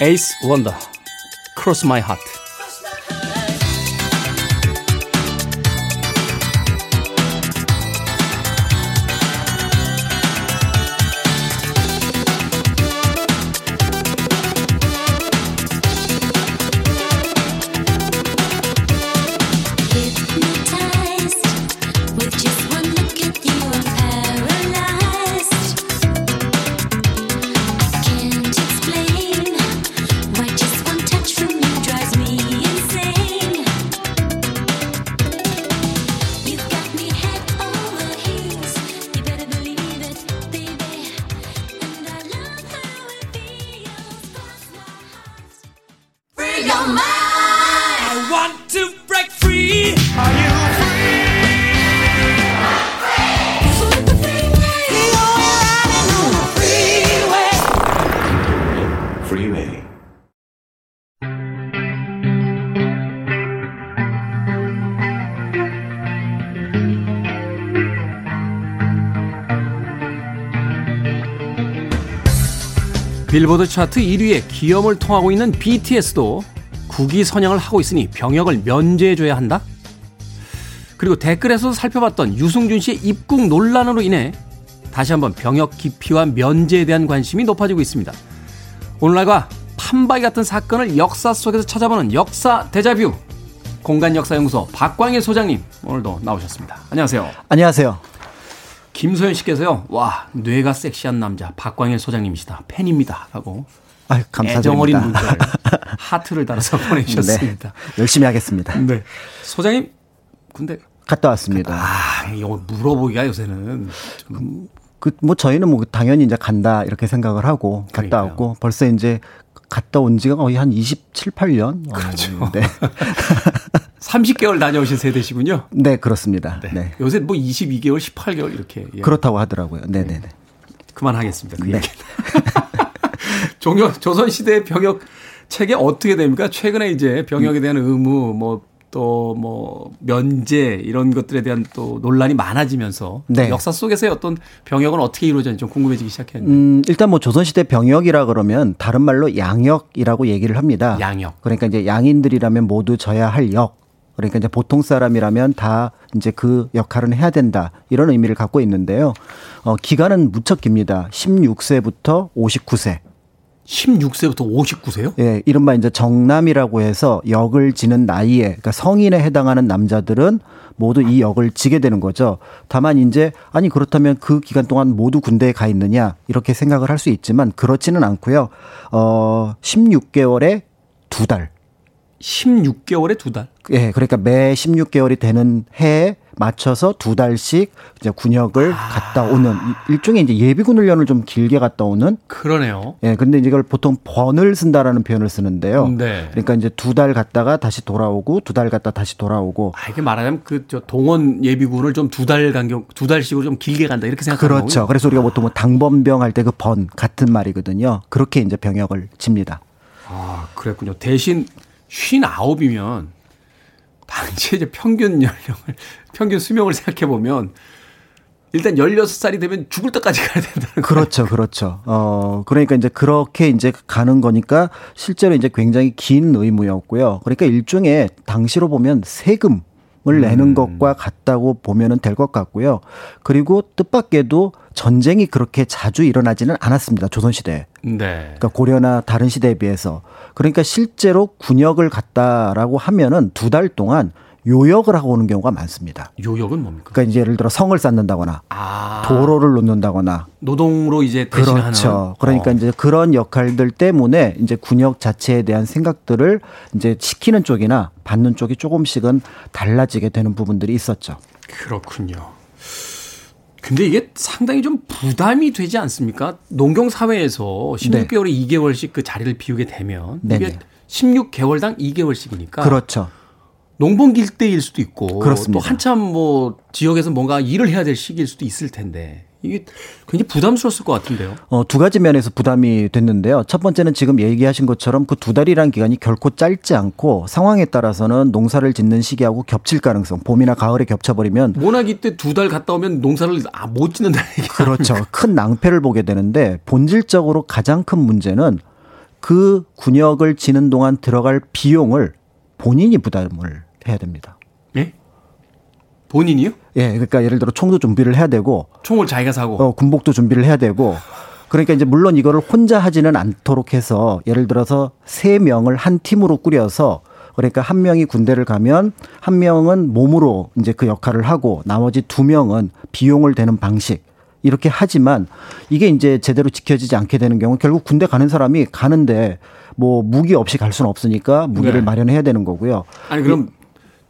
에이스 원더 크로스 마이 하트 빌보드 차트 1위에 기염을 통하고 있는 BTS도 국위 선양을 하고 있으니 병역을 면제해줘야 한다? 그리고 댓글에서 살펴봤던 유승준 씨의 입국 논란으로 인해 다시 한번 병역 기피와 면제에 대한 관심이 높아지고 있습니다. 오늘날과 판바이 같은 사건을 역사 속에서 찾아보는 역사 대자뷰 공간 역사연구소 박광일 소장님 오늘도 나오셨습니다. 안녕하세요.
안녕하세요.
김소연 씨께서요. 와 뇌가 섹시한 남자 박광일 소장님이시다. 팬입니다.라고
아유, 감사드립니다.
애정 어린 문자를 하트를 달아서 *laughs* 보내주셨습니다.
네, 열심히 하겠습니다.
네. 소장님 군대
갔다 왔습니다.
아, 이거 물어보기가 요새는
좀. 그, 뭐, 저희는 뭐, 당연히 이제 간다, 이렇게 생각을 하고, 갔다 그러니까요. 왔고, 벌써 이제 갔다 온 지가 거의 한 27, 8년?
그렇죠. 어, 네. *laughs* 30개월 다녀오신 세대시군요.
네, 그렇습니다. 네. 네.
요새 뭐 22개월, 18개월 이렇게.
예. 그렇다고 하더라고요. 네 네네. 네, 네.
그만하겠습니다. 그 네. 얘기 *laughs* 종io 조선 시대 병역 체계 어떻게 됩니까? 최근에 이제 병역에 대한 의무, 뭐, 또 뭐, 면제, 이런 것들에 대한 또 논란이 많아지면서. 네. 역사 속에서의 어떤 병역은 어떻게 이루어졌는지 좀 궁금해지기 시작했는데. 음,
일단 뭐 조선시대 병역이라 그러면 다른 말로 양역이라고 얘기를 합니다.
양역.
그러니까 이제 양인들이라면 모두 져야 할 역. 그러니까 이제 보통 사람이라면 다 이제 그 역할은 해야 된다. 이런 의미를 갖고 있는데요. 어, 기간은 무척 깁니다. 16세부터 59세.
16세부터 59세요?
예, 이른바 이제 정남이라고 해서 역을 지는 나이에, 그러니까 성인에 해당하는 남자들은 모두 이 역을 지게 되는 거죠. 다만 이제 아니 그렇다면 그 기간 동안 모두 군대에 가 있느냐 이렇게 생각을 할 수 있지만 그렇지는 않고요. 어 16개월에 두 달.
16개월에 두 달?
예, 그러니까 매 16개월이 되는 해에 맞춰서 두 달씩 이제 군역을 아. 갔다 오는 일종의 이제 예비군 훈련을 좀 길게 갔다 오는
그러네요.
예, 근데 이걸 보통 번을 쓴다라는 표현을 쓰는데요. 네. 그러니까 이제 두 달 갔다가 다시 돌아오고 두 달 갔다 다시 돌아오고.
아, 이게 말하자면 그 저 동원 예비군을 좀 두 달 간격 두 달씩으로 좀 길게 간다 이렇게 생각하는
그렇죠. 거군요. 그래서 우리가 보통 뭐 당번병 할 때 그 번 같은 말이거든요. 그렇게 이제 병역을 칩니다.
아, 그랬군요. 대신 59이면 당시에 이제 평균 연령을, *laughs* 평균 수명을 생각해 보면 일단 16살이 되면 죽을 때까지 가야 된다는
그렇죠. 그렇죠. 어, 그러니까 이제 그렇게 이제 가는 거니까 실제로 이제 굉장히 긴 의무였고요. 그러니까 일종의 당시로 보면 세금 을 내는 음. 것과 같다고 보면은 될 것 같고요. 그리고 뜻밖에도 전쟁이 그렇게 자주 일어나지는 않았습니다. 조선시대에. 네. 그러니까 고려나 다른 시대에 비해서. 그러니까 실제로 군역을 갔다라고 하면은 두 달 동안 요역을 하고 오는 경우가 많습니다.
요역은 뭡니까?
그러니까 이제 예를 들어 성을 쌓는다거나 아. 도로를 놓는다거나
노동으로 이제 대신하는
그렇죠. 그러니까 어. 이제 그런 역할들 때문에 이제 군역 자체에 대한 생각들을 이제 시키는 쪽이나 받는 쪽이 조금씩은 달라지게 되는 부분들이 있었죠.
그렇군요. 근데 이게 상당히 좀 부담이 되지 않습니까? 농경 사회에서 16개월에 네. 2개월씩 그 자리를 비우게 되면 이게 네네. 16개월당 2개월씩이니까
그렇죠.
농번기 일때일 수도 있고 그렇습니다. 또 한참 뭐 지역에서 뭔가 일을 해야 될 시기일 수도 있을 텐데 이게 굉장히 부담스러웠을 것 같은데요.
어, 두 가지 면에서 부담이 됐는데요. 첫 번째는 지금 얘기하신 것처럼 그 두 달이라는 기간이 결코 짧지 않고 상황에 따라서는 농사를 짓는 시기하고 겹칠 가능성, 봄이나 가을에 겹쳐버리면
모나기 때 두 달 갔다 오면 농사를 아, 못 짓는다는 얘기
그렇죠. 큰 낭패를 보게 되는데 본질적으로 가장 큰 문제는 그 군역을 지는 동안 들어갈 비용을 본인이 부담을 해야 됩니다.
예? 본인이요?
예, 그러니까 예를 들어 총도 준비를 해야 되고
총을 자기가 사고
어, 군복도 준비를 해야 되고 그러니까 이제 물론 이거를 혼자 하지는 않도록 해서 예를 들어서 세 명을 한 팀으로 꾸려서 그러니까 한 명이 군대를 가면 한 명은 몸으로 이제 그 역할을 하고 나머지 두 명은 비용을 대는 방식 이렇게 하지만 이게 이제 제대로 지켜지지 않게 되는 경우 결국 군대 가는 사람이 가는데 뭐 무기 없이 갈 수는 없으니까 무기를 네. 마련해야 되는 거고요.
아니 그럼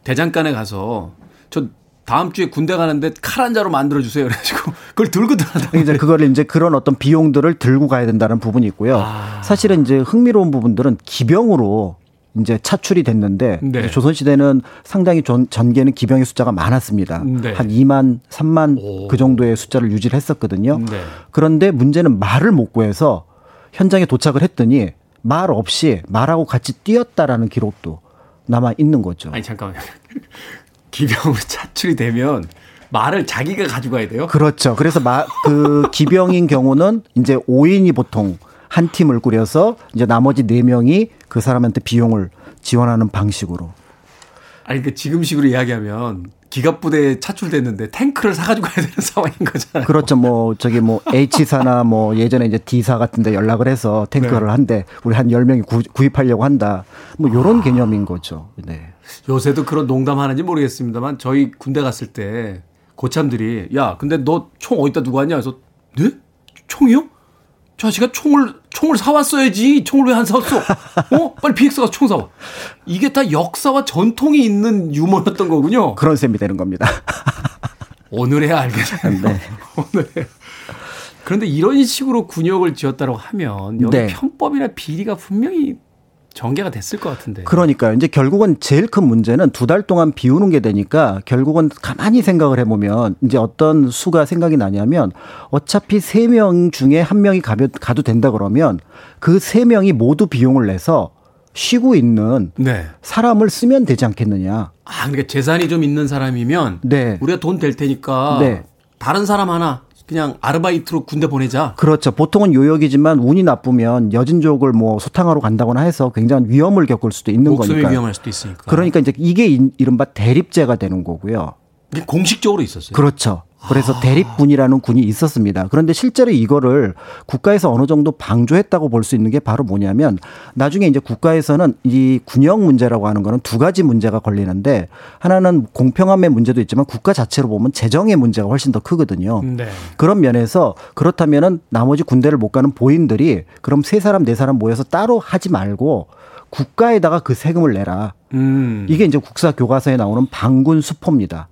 대장간에 가서 저 다음 주에 군대 가는데 칼 한 자로 만들어 주세요. 그래가지고 그걸 들고 들어간다.
이제 그걸 이제 그런 어떤 비용들을 들고 가야 된다는 부분이 있고요. 아. 사실은 이제 흥미로운 부분들은 기병으로 이제 차출이 됐는데 네. 조선 시대는 상당히 전, 전개는 기병의 숫자가 많았습니다. 네. 한 2만, 3만 오. 그 정도의 숫자를 유지를 했었거든요. 네. 그런데 문제는 말을 못 구해서 현장에 도착을 했더니 말 없이 말하고 같이 뛰었다라는 기록도 남아 있는 거죠.
아니 잠깐만요. 기병으로 *laughs* 차출이 되면 말을 자기가 가져가야 돼요?
그렇죠. 그래서 마, 그 기병인 경우는 이제 5인이 보통 한 팀을 꾸려서 이제 나머지 4명이 그 사람한테 비용을 지원하는 방식으로.
아니 그 지금식으로 이야기하면 기갑부대에 차출됐는데 탱크를 사가지고 가야 되는 *laughs* 상황인 거잖아요.
그렇죠. 뭐 저기 뭐 H사나 뭐 예전에 이제 D사 같은 데 연락을 해서 탱크를 네. 한대 우리 한 10명이 구, 구입하려고 한다. 뭐 요런 아. 개념인 거죠. 네.
요새도 그런 농담 하는지 모르겠습니다만 저희 군대 갔을 때 고참들이 야 근데 너 총 어디다 두고 왔냐 그래서 네? 총이요? 저 아저씨가 총을 총을 사왔어야지 총을 왜 안 사왔어? 어 빨리 BX 가서 총 사와. 이게 다 역사와 전통이 있는 유머였던 거군요.
그런 셈이 되는 겁니다.
오늘에야 알게 되네. 네. 오늘 그런데 이런 식으로 군역을 지었다고 하면 여기 네. 편법이나 비리가 분명히 전개가 됐을 것 같은데.
그러니까요. 이제 결국은 제일 큰 문제는 두 달 동안 비우는 게 되니까 결국은 가만히 생각을 해보면 이제 어떤 수가 생각이 나냐면 어차피 세 명 중에 한 명이 가도 된다 그러면 그 세 명이 모두 비용을 내서 쉬고 있는 네. 사람을 쓰면 되지 않겠느냐.
아, 그러니까 재산이 좀 있는 사람이면 네. 우리가 돈 될 테니까 네. 다른 사람 하나 그냥 아르바이트로 군대 보내자.
그렇죠. 보통은 요역이지만 운이 나쁘면 여진족을 뭐 소탕하러 간다거나 해서 굉장히 위험을 겪을 수도 있는 거니까. 목숨이
위험할 수도 있으니까.
그러니까 이제 이게 이른바 대립제가 되는 거고요.
이게 공식적으로 있었어요.
그렇죠. 그래서 아. 대립군이라는 군이 있었습니다. 그런데 실제로 이거를 국가에서 어느 정도 방조했다고 볼 수 있는 게 바로 뭐냐면 나중에 이제 국가에서는 이 군역 문제라고 하는 거는 두 가지 문제가 걸리는데 하나는 공평함의 문제도 있지만 국가 자체로 보면 재정의 문제가 훨씬 더 크거든요. 네. 그런 면에서 그렇다면은 나머지 군대를 못 가는 보인들이 그럼 세 사람 네 사람 모여서 따로 하지 말고 국가에다가 그 세금을 내라. 음. 이게 이제 국사 교과서에 나오는 방군 수포입니다.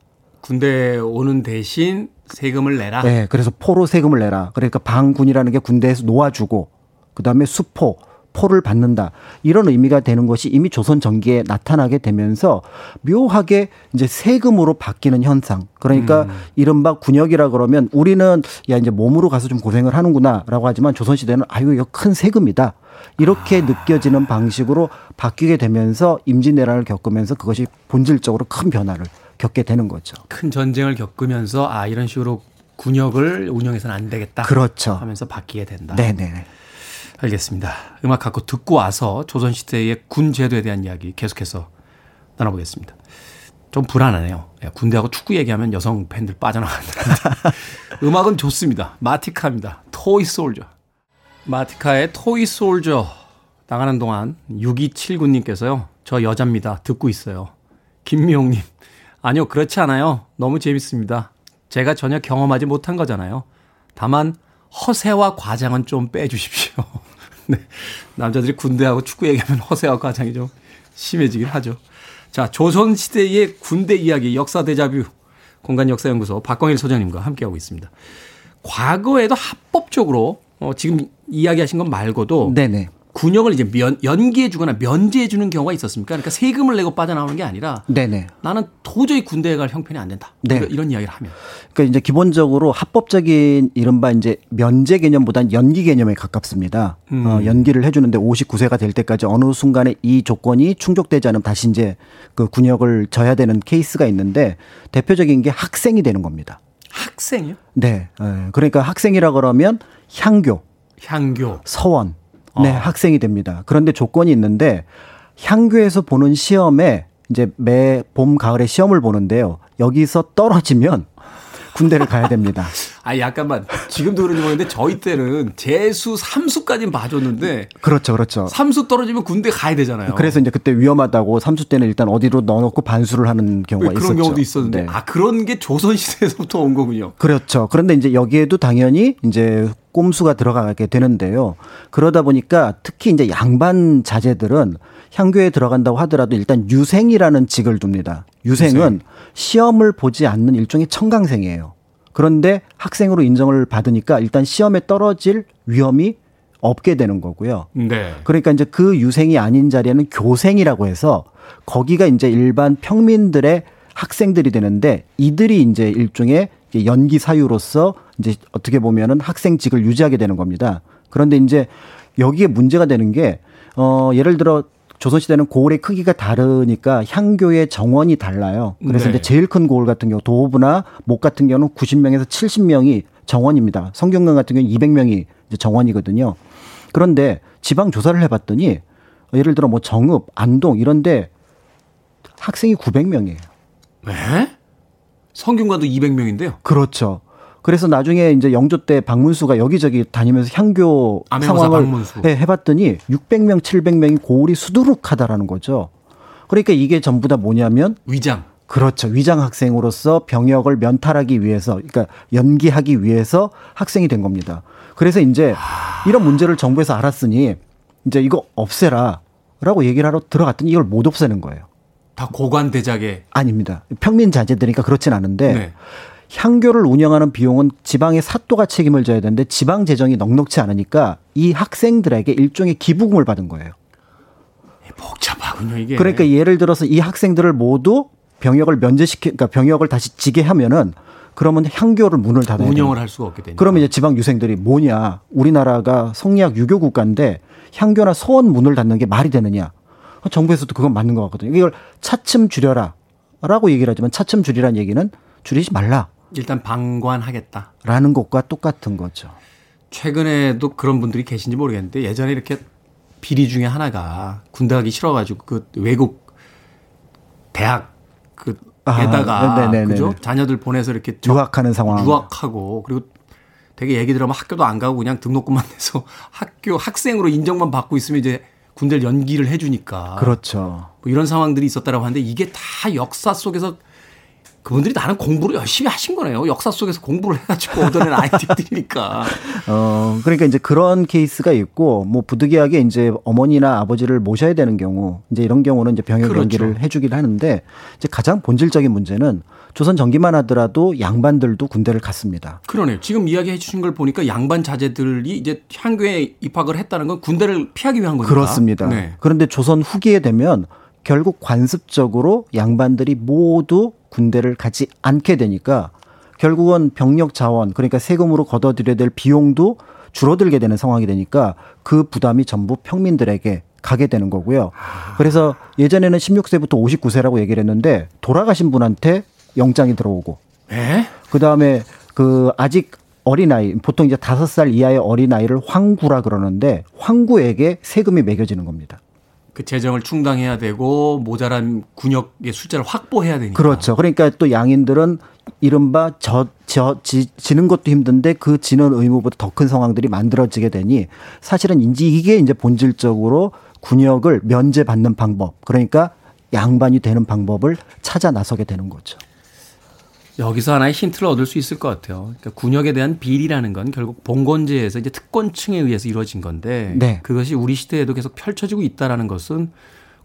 군대 오는 대신 세금을 내라.
네, 그래서 포로 세금을 내라. 그러니까 방군이라는 게 군대에서 놓아주고 그다음에 수포 포를 받는다. 이런 의미가 되는 것이 이미 조선 전기에 나타나게 되면서 묘하게 이제 세금으로 바뀌는 현상. 그러니까 음. 이른바 군역이라 그러면 우리는 야 이제 몸으로 가서 좀 고생을 하는구나라고 하지만 조선 시대는 아유 이거 큰 세금이다. 이렇게 아. 느껴지는 방식으로 바뀌게 되면서 임진왜란을 겪으면서 그것이 본질적으로 큰 변화를 겪게 되는 거죠.
큰 전쟁을 겪으면서 아 이런 식으로 군역을 운영해서는 안 되겠다.
그렇죠.
하면서 바뀌게 된다.
네네.
알겠습니다. 음악 갖고 듣고 와서 조선 시대의 군 제도에 대한 이야기 계속해서 나눠보겠습니다. 좀 불안하네요. 예, 군대하고 축구 얘기하면 여성 팬들 빠져나간다. *laughs* 음악은 좋습니다. 마티카입니다. 토이 솔저. 마티카의 토이 솔저 나가는 동안 6279님께서요. 저 여자입니다. 듣고 있어요. 김미용님. 아니요, 그렇지 않아요. 너무 재밌습니다. 제가 전혀 경험하지 못한 거잖아요. 다만 허세와 과장은 좀 빼주십시오. *laughs* 네. 남자들이 군대하고 축구 얘기하면 허세와 과장이 좀 심해지긴 하죠. 자, 조선시대의 군대 이야기 역사 대자뷰 공간 역사연구소 박광일 소장님과 함께하고 있습니다. 과거에도 합법적으로 어, 지금 이야기하신 것 말고도 네네. 군역을 이제 면, 연기해 주거나 면제해 주는 경우가 있었습니까? 그러니까 세금을 내고 빠져나오는 게 아니라 네네. 나는 도저히 군대에 갈 형편이 안 된다. 네. 이런 이야기를 하면.
그러니까 이제 기본적으로 합법적인 이른바 이제 면제 개념보다는 연기 개념에 가깝습니다. 음. 어, 연기를 해 주는데 59세가 될 때까지 어느 순간에 이 조건이 충족되지 않으면 다시 이제 그 군역을 져야 되는 케이스가 있는데 대표적인 게 학생이 되는 겁니다.
학생이요?
네. 예. 그러니까 학생이라 그러면 향교,
향교,
서원 네, 어. 학생이 됩니다. 그런데 조건이 있는데 향교에서 보는 시험에 이제 매 봄, 가을에 시험을 보는데요. 여기서 떨어지면 군대를 가야 됩니다. *laughs*
아, 약간만. 지금도 그런지 모르겠는데 저희 때는 재수, 삼수까지는 봐줬는데.
그렇죠, 그렇죠.
삼수 떨어지면 군대 가야 되잖아요.
그래서 이제 그때 위험하다고 삼수 때는 일단 어디로 넣어놓고 반수를 하는 경우가
그런
있었죠.
그런 경우도 있었는데. 네. 아, 그런 게 조선시대에서부터 온 거군요.
그렇죠. 그런데 이제 여기에도 당연히 이제 꼼수가 들어가게 되는데요. 그러다 보니까 특히 이제 양반 자제들은 향교에 들어간다고 하더라도 일단 유생이라는 직을 둡니다. 유생은 유생. 시험을 보지 않는 일종의 청강생이에요. 그런데 학생으로 인정을 받으니까 일단 시험에 떨어질 위험이 없게 되는 거고요. 네. 그러니까 이제 그 유생이 아닌 자리에는 교생이라고 해서 거기가 이제 일반 평민들의 학생들이 되는데 이들이 이제 일종의 연기 사유로서 이제 어떻게 보면은 학생직을 유지하게 되는 겁니다. 그런데 이제 여기에 문제가 되는 게 어, 예를 들어 조선시대는 고을의 크기가 다르니까 향교의 정원이 달라요. 그래서 네. 이제 제일 큰 고을 같은 경우 도호부나 목 같은 경우는 90명에서 70명이 정원입니다. 성균관 같은 경우는 200명이 이제 정원이거든요. 그런데 지방 조사를 해봤더니 예를 들어 뭐 정읍, 안동 이런데 학생이 900명이에요.
네? 성균관도 200명인데요.
그렇죠. 그래서 나중에 이제 영조 때 박문수가 여기저기 다니면서 향교 상황을 네, 해봤더니 600명, 700명이 고울이 수두룩하다라는 거죠. 그러니까 이게 전부 다 뭐냐면
위장.
그렇죠. 위장 학생으로서 병역을 면탈하기 위해서, 그러니까 연기하기 위해서 학생이 된 겁니다. 그래서 이제 이런 문제를 정부에서 알았으니 이제 이거 없애라 라고 얘기를 하러 들어갔더니 이걸 못 없애는 거예요.
다 고관 대작에
아닙니다. 평민 자제들이니까 그렇진 않은데 네. 향교를 운영하는 비용은 지방의 사또가 책임을 져야 되는데 지방 재정이 넉넉치 않으니까 이 학생들에게 일종의 기부금을 받은 거예요.
복잡하군요, 이게.
그러니까 예를 들어서 이 학생들을 모두 병역을 면제시키, 그러니까 병역을 다시 지게 하면은 그러면 향교를 문을 닫아야
운영을 돼요. 할 수가 없게 되니까.
그러면 이제 지방 유생들이 뭐냐? 우리나라가 성리학 유교 국가인데 향교나 소원 문을 닫는 게 말이 되느냐? 정부에서도 그건 맞는 것 같거든요. 이걸 차츰 줄여라라고 얘기를 하지만 차츰 줄이라는 얘기는 줄이지 말라.
일단 방관하겠다.
라는 것과 똑같은 거죠.
최근에도 그런 분들이 계신지 모르겠는데 예전에 이렇게 비리 중에 하나가 군대 가기 싫어가지고 그 외국 대학 그 에다가 아, 그죠 자녀들 보내서 이렇게
유학하는 상황
유학하고 그리고 되게 얘기 들으면 학교도 안 가고 그냥 등록금만 내서 *laughs* 학교 학생으로 인정만 받고 있으면 이제 군대를 연기를 해주니까
그렇죠.
뭐 이런 상황들이 있었다라고 하는데 이게 다 역사 속에서 그분들이 나는 공부를 열심히 하신 거네요. 역사 속에서 공부를 해가지고 얻어낸 아이디어들이니까. *laughs*
어, 그러니까 이제 그런 케이스가 있고, 뭐 부득이하게 이제 어머니나 아버지를 모셔야 되는 경우, 이제 이런 경우는 이제 병역 그렇죠. 연기를 해주긴 하는데, 이제 가장 본질적인 문제는 조선 전기만 하더라도 양반들도 군대를 갔습니다.
그러네요. 지금 이야기해 주신 걸 보니까 양반 자제들이 이제 향교에 입학을 했다는 건 군대를 피하기 위한 거니까.
그렇습니다. 네. 그런데 조선 후기에 되면 결국 관습적으로 양반들이 모두 군대를 가지 않게 되니까 결국은 병력 자원 그러니까 세금으로 걷어들여야 될 비용도 줄어들게 되는 상황이 되니까 그 부담이 전부 평민들에게 가게 되는 거고요. 그래서 예전에는 16세부터 59세라고 얘기를 했는데 돌아가신 분한테 영장이 들어오고
에?
그다음에 그 아직 어린아이, 보통 이제 다섯 살 이하의 어린아이를 황구라 그러는데 황구에게 세금이 매겨지는 겁니다.
그 재정을 충당해야 되고 모자란 군역의 숫자를 확보해야 되니까.
그렇죠. 그러니까 또 양인들은 이른바 저, 저, 지, 지는 것도 힘든데 그 지는 의무보다 더 큰 상황들이 만들어지게 되니 사실은 인지 이게 이제 본질적으로 군역을 면제받는 방법. 그러니까 양반이 되는 방법을 찾아 나서게 되는 거죠.
여기서 하나의 힌트를 얻을 수 있을 것 같아요. 그러니까 군역에 대한 비리라는 건 결국 봉건제에서 이제 특권층에 의해서 이루어진 건데 네. 그것이 우리 시대에도 계속 펼쳐지고 있다라는 것은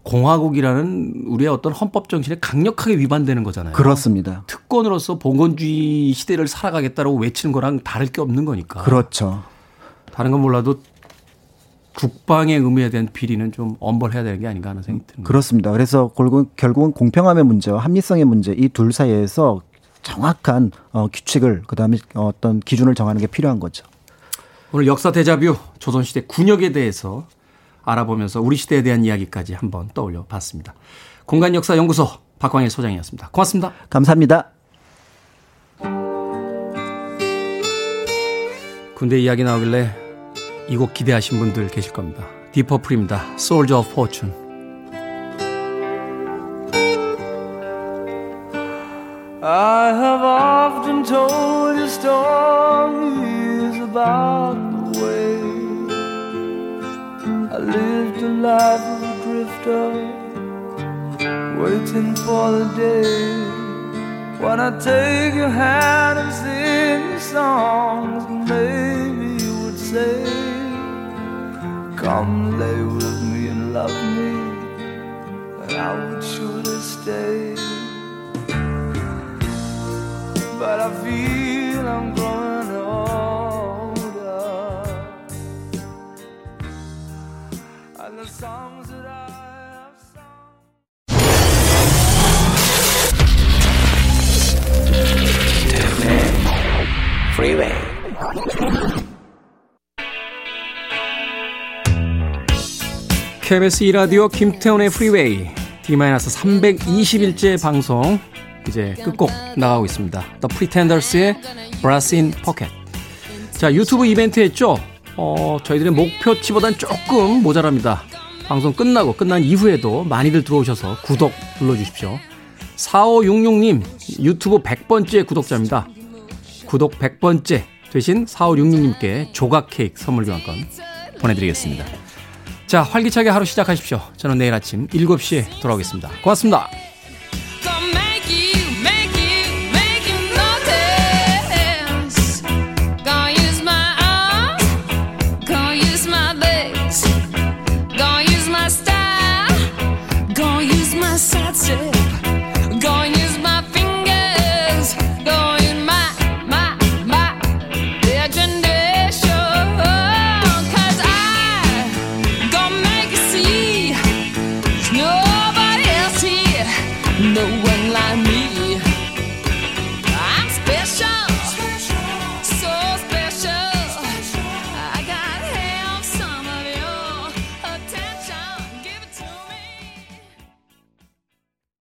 공화국이라는 우리의 어떤 헌법 정신에 강력하게 위반되는 거잖아요.
그렇습니다.
특권으로서 봉건주의 시대를 살아가겠다라고 외치는 거랑 다를 게 없는 거니까.
그렇죠.
다른 건 몰라도 국방의 의무에 대한 비리는 좀 엄벌해야 되는 게 아닌가 하는 생각이 듭니다.
그렇습니다. 그래서 결국은 공평함의 문제와 합리성의 문제 이 둘 사이에서 정확한 어, 규칙을 그다음에 어떤 기준을 정하는 게 필요한 거죠.
오늘 역사 대자뷰 조선시대 군역에 대해서 알아보면서 우리 시대에 대한 이야기까지 한번 떠올려 봤습니다. 공간역사연구소 박광일 소장이었습니다. 고맙습니다.
감사합니다.
군대 이야기 나오길래 이 곡 기대하신 분들 계실 겁니다. 디퍼플입니다. Soldier of Fortune. I have often told you stories about the way I lived a life of a drifter, waiting for the day when I take your hand and sing you songs. Maybe you would say, Come lay with me and love me, and I would surely stay. But I feel I'm growing older. And the songs that I have. KBS 2라디오 김태훈의 프리웨이 D-321째 방송 이제 끝곡 나가고 있습니다. The Pretenders의 Brass in Pocket. 자, 유튜브 이벤트 했죠? 어, 저희들의 목표치보단 조금 모자랍니다. 방송 끝나고 끝난 이후에도 많이들 들어오셔서 구독 눌러주십시오. 4566님, 유튜브 100번째 구독자입니다. 구독 100번째 대신 4566님께 조각 케이크 선물 교환권 보내드리겠습니다. 자, 활기차게 하루 시작하십시오. 저는 내일 아침 7시에 돌아오겠습니다. 고맙습니다.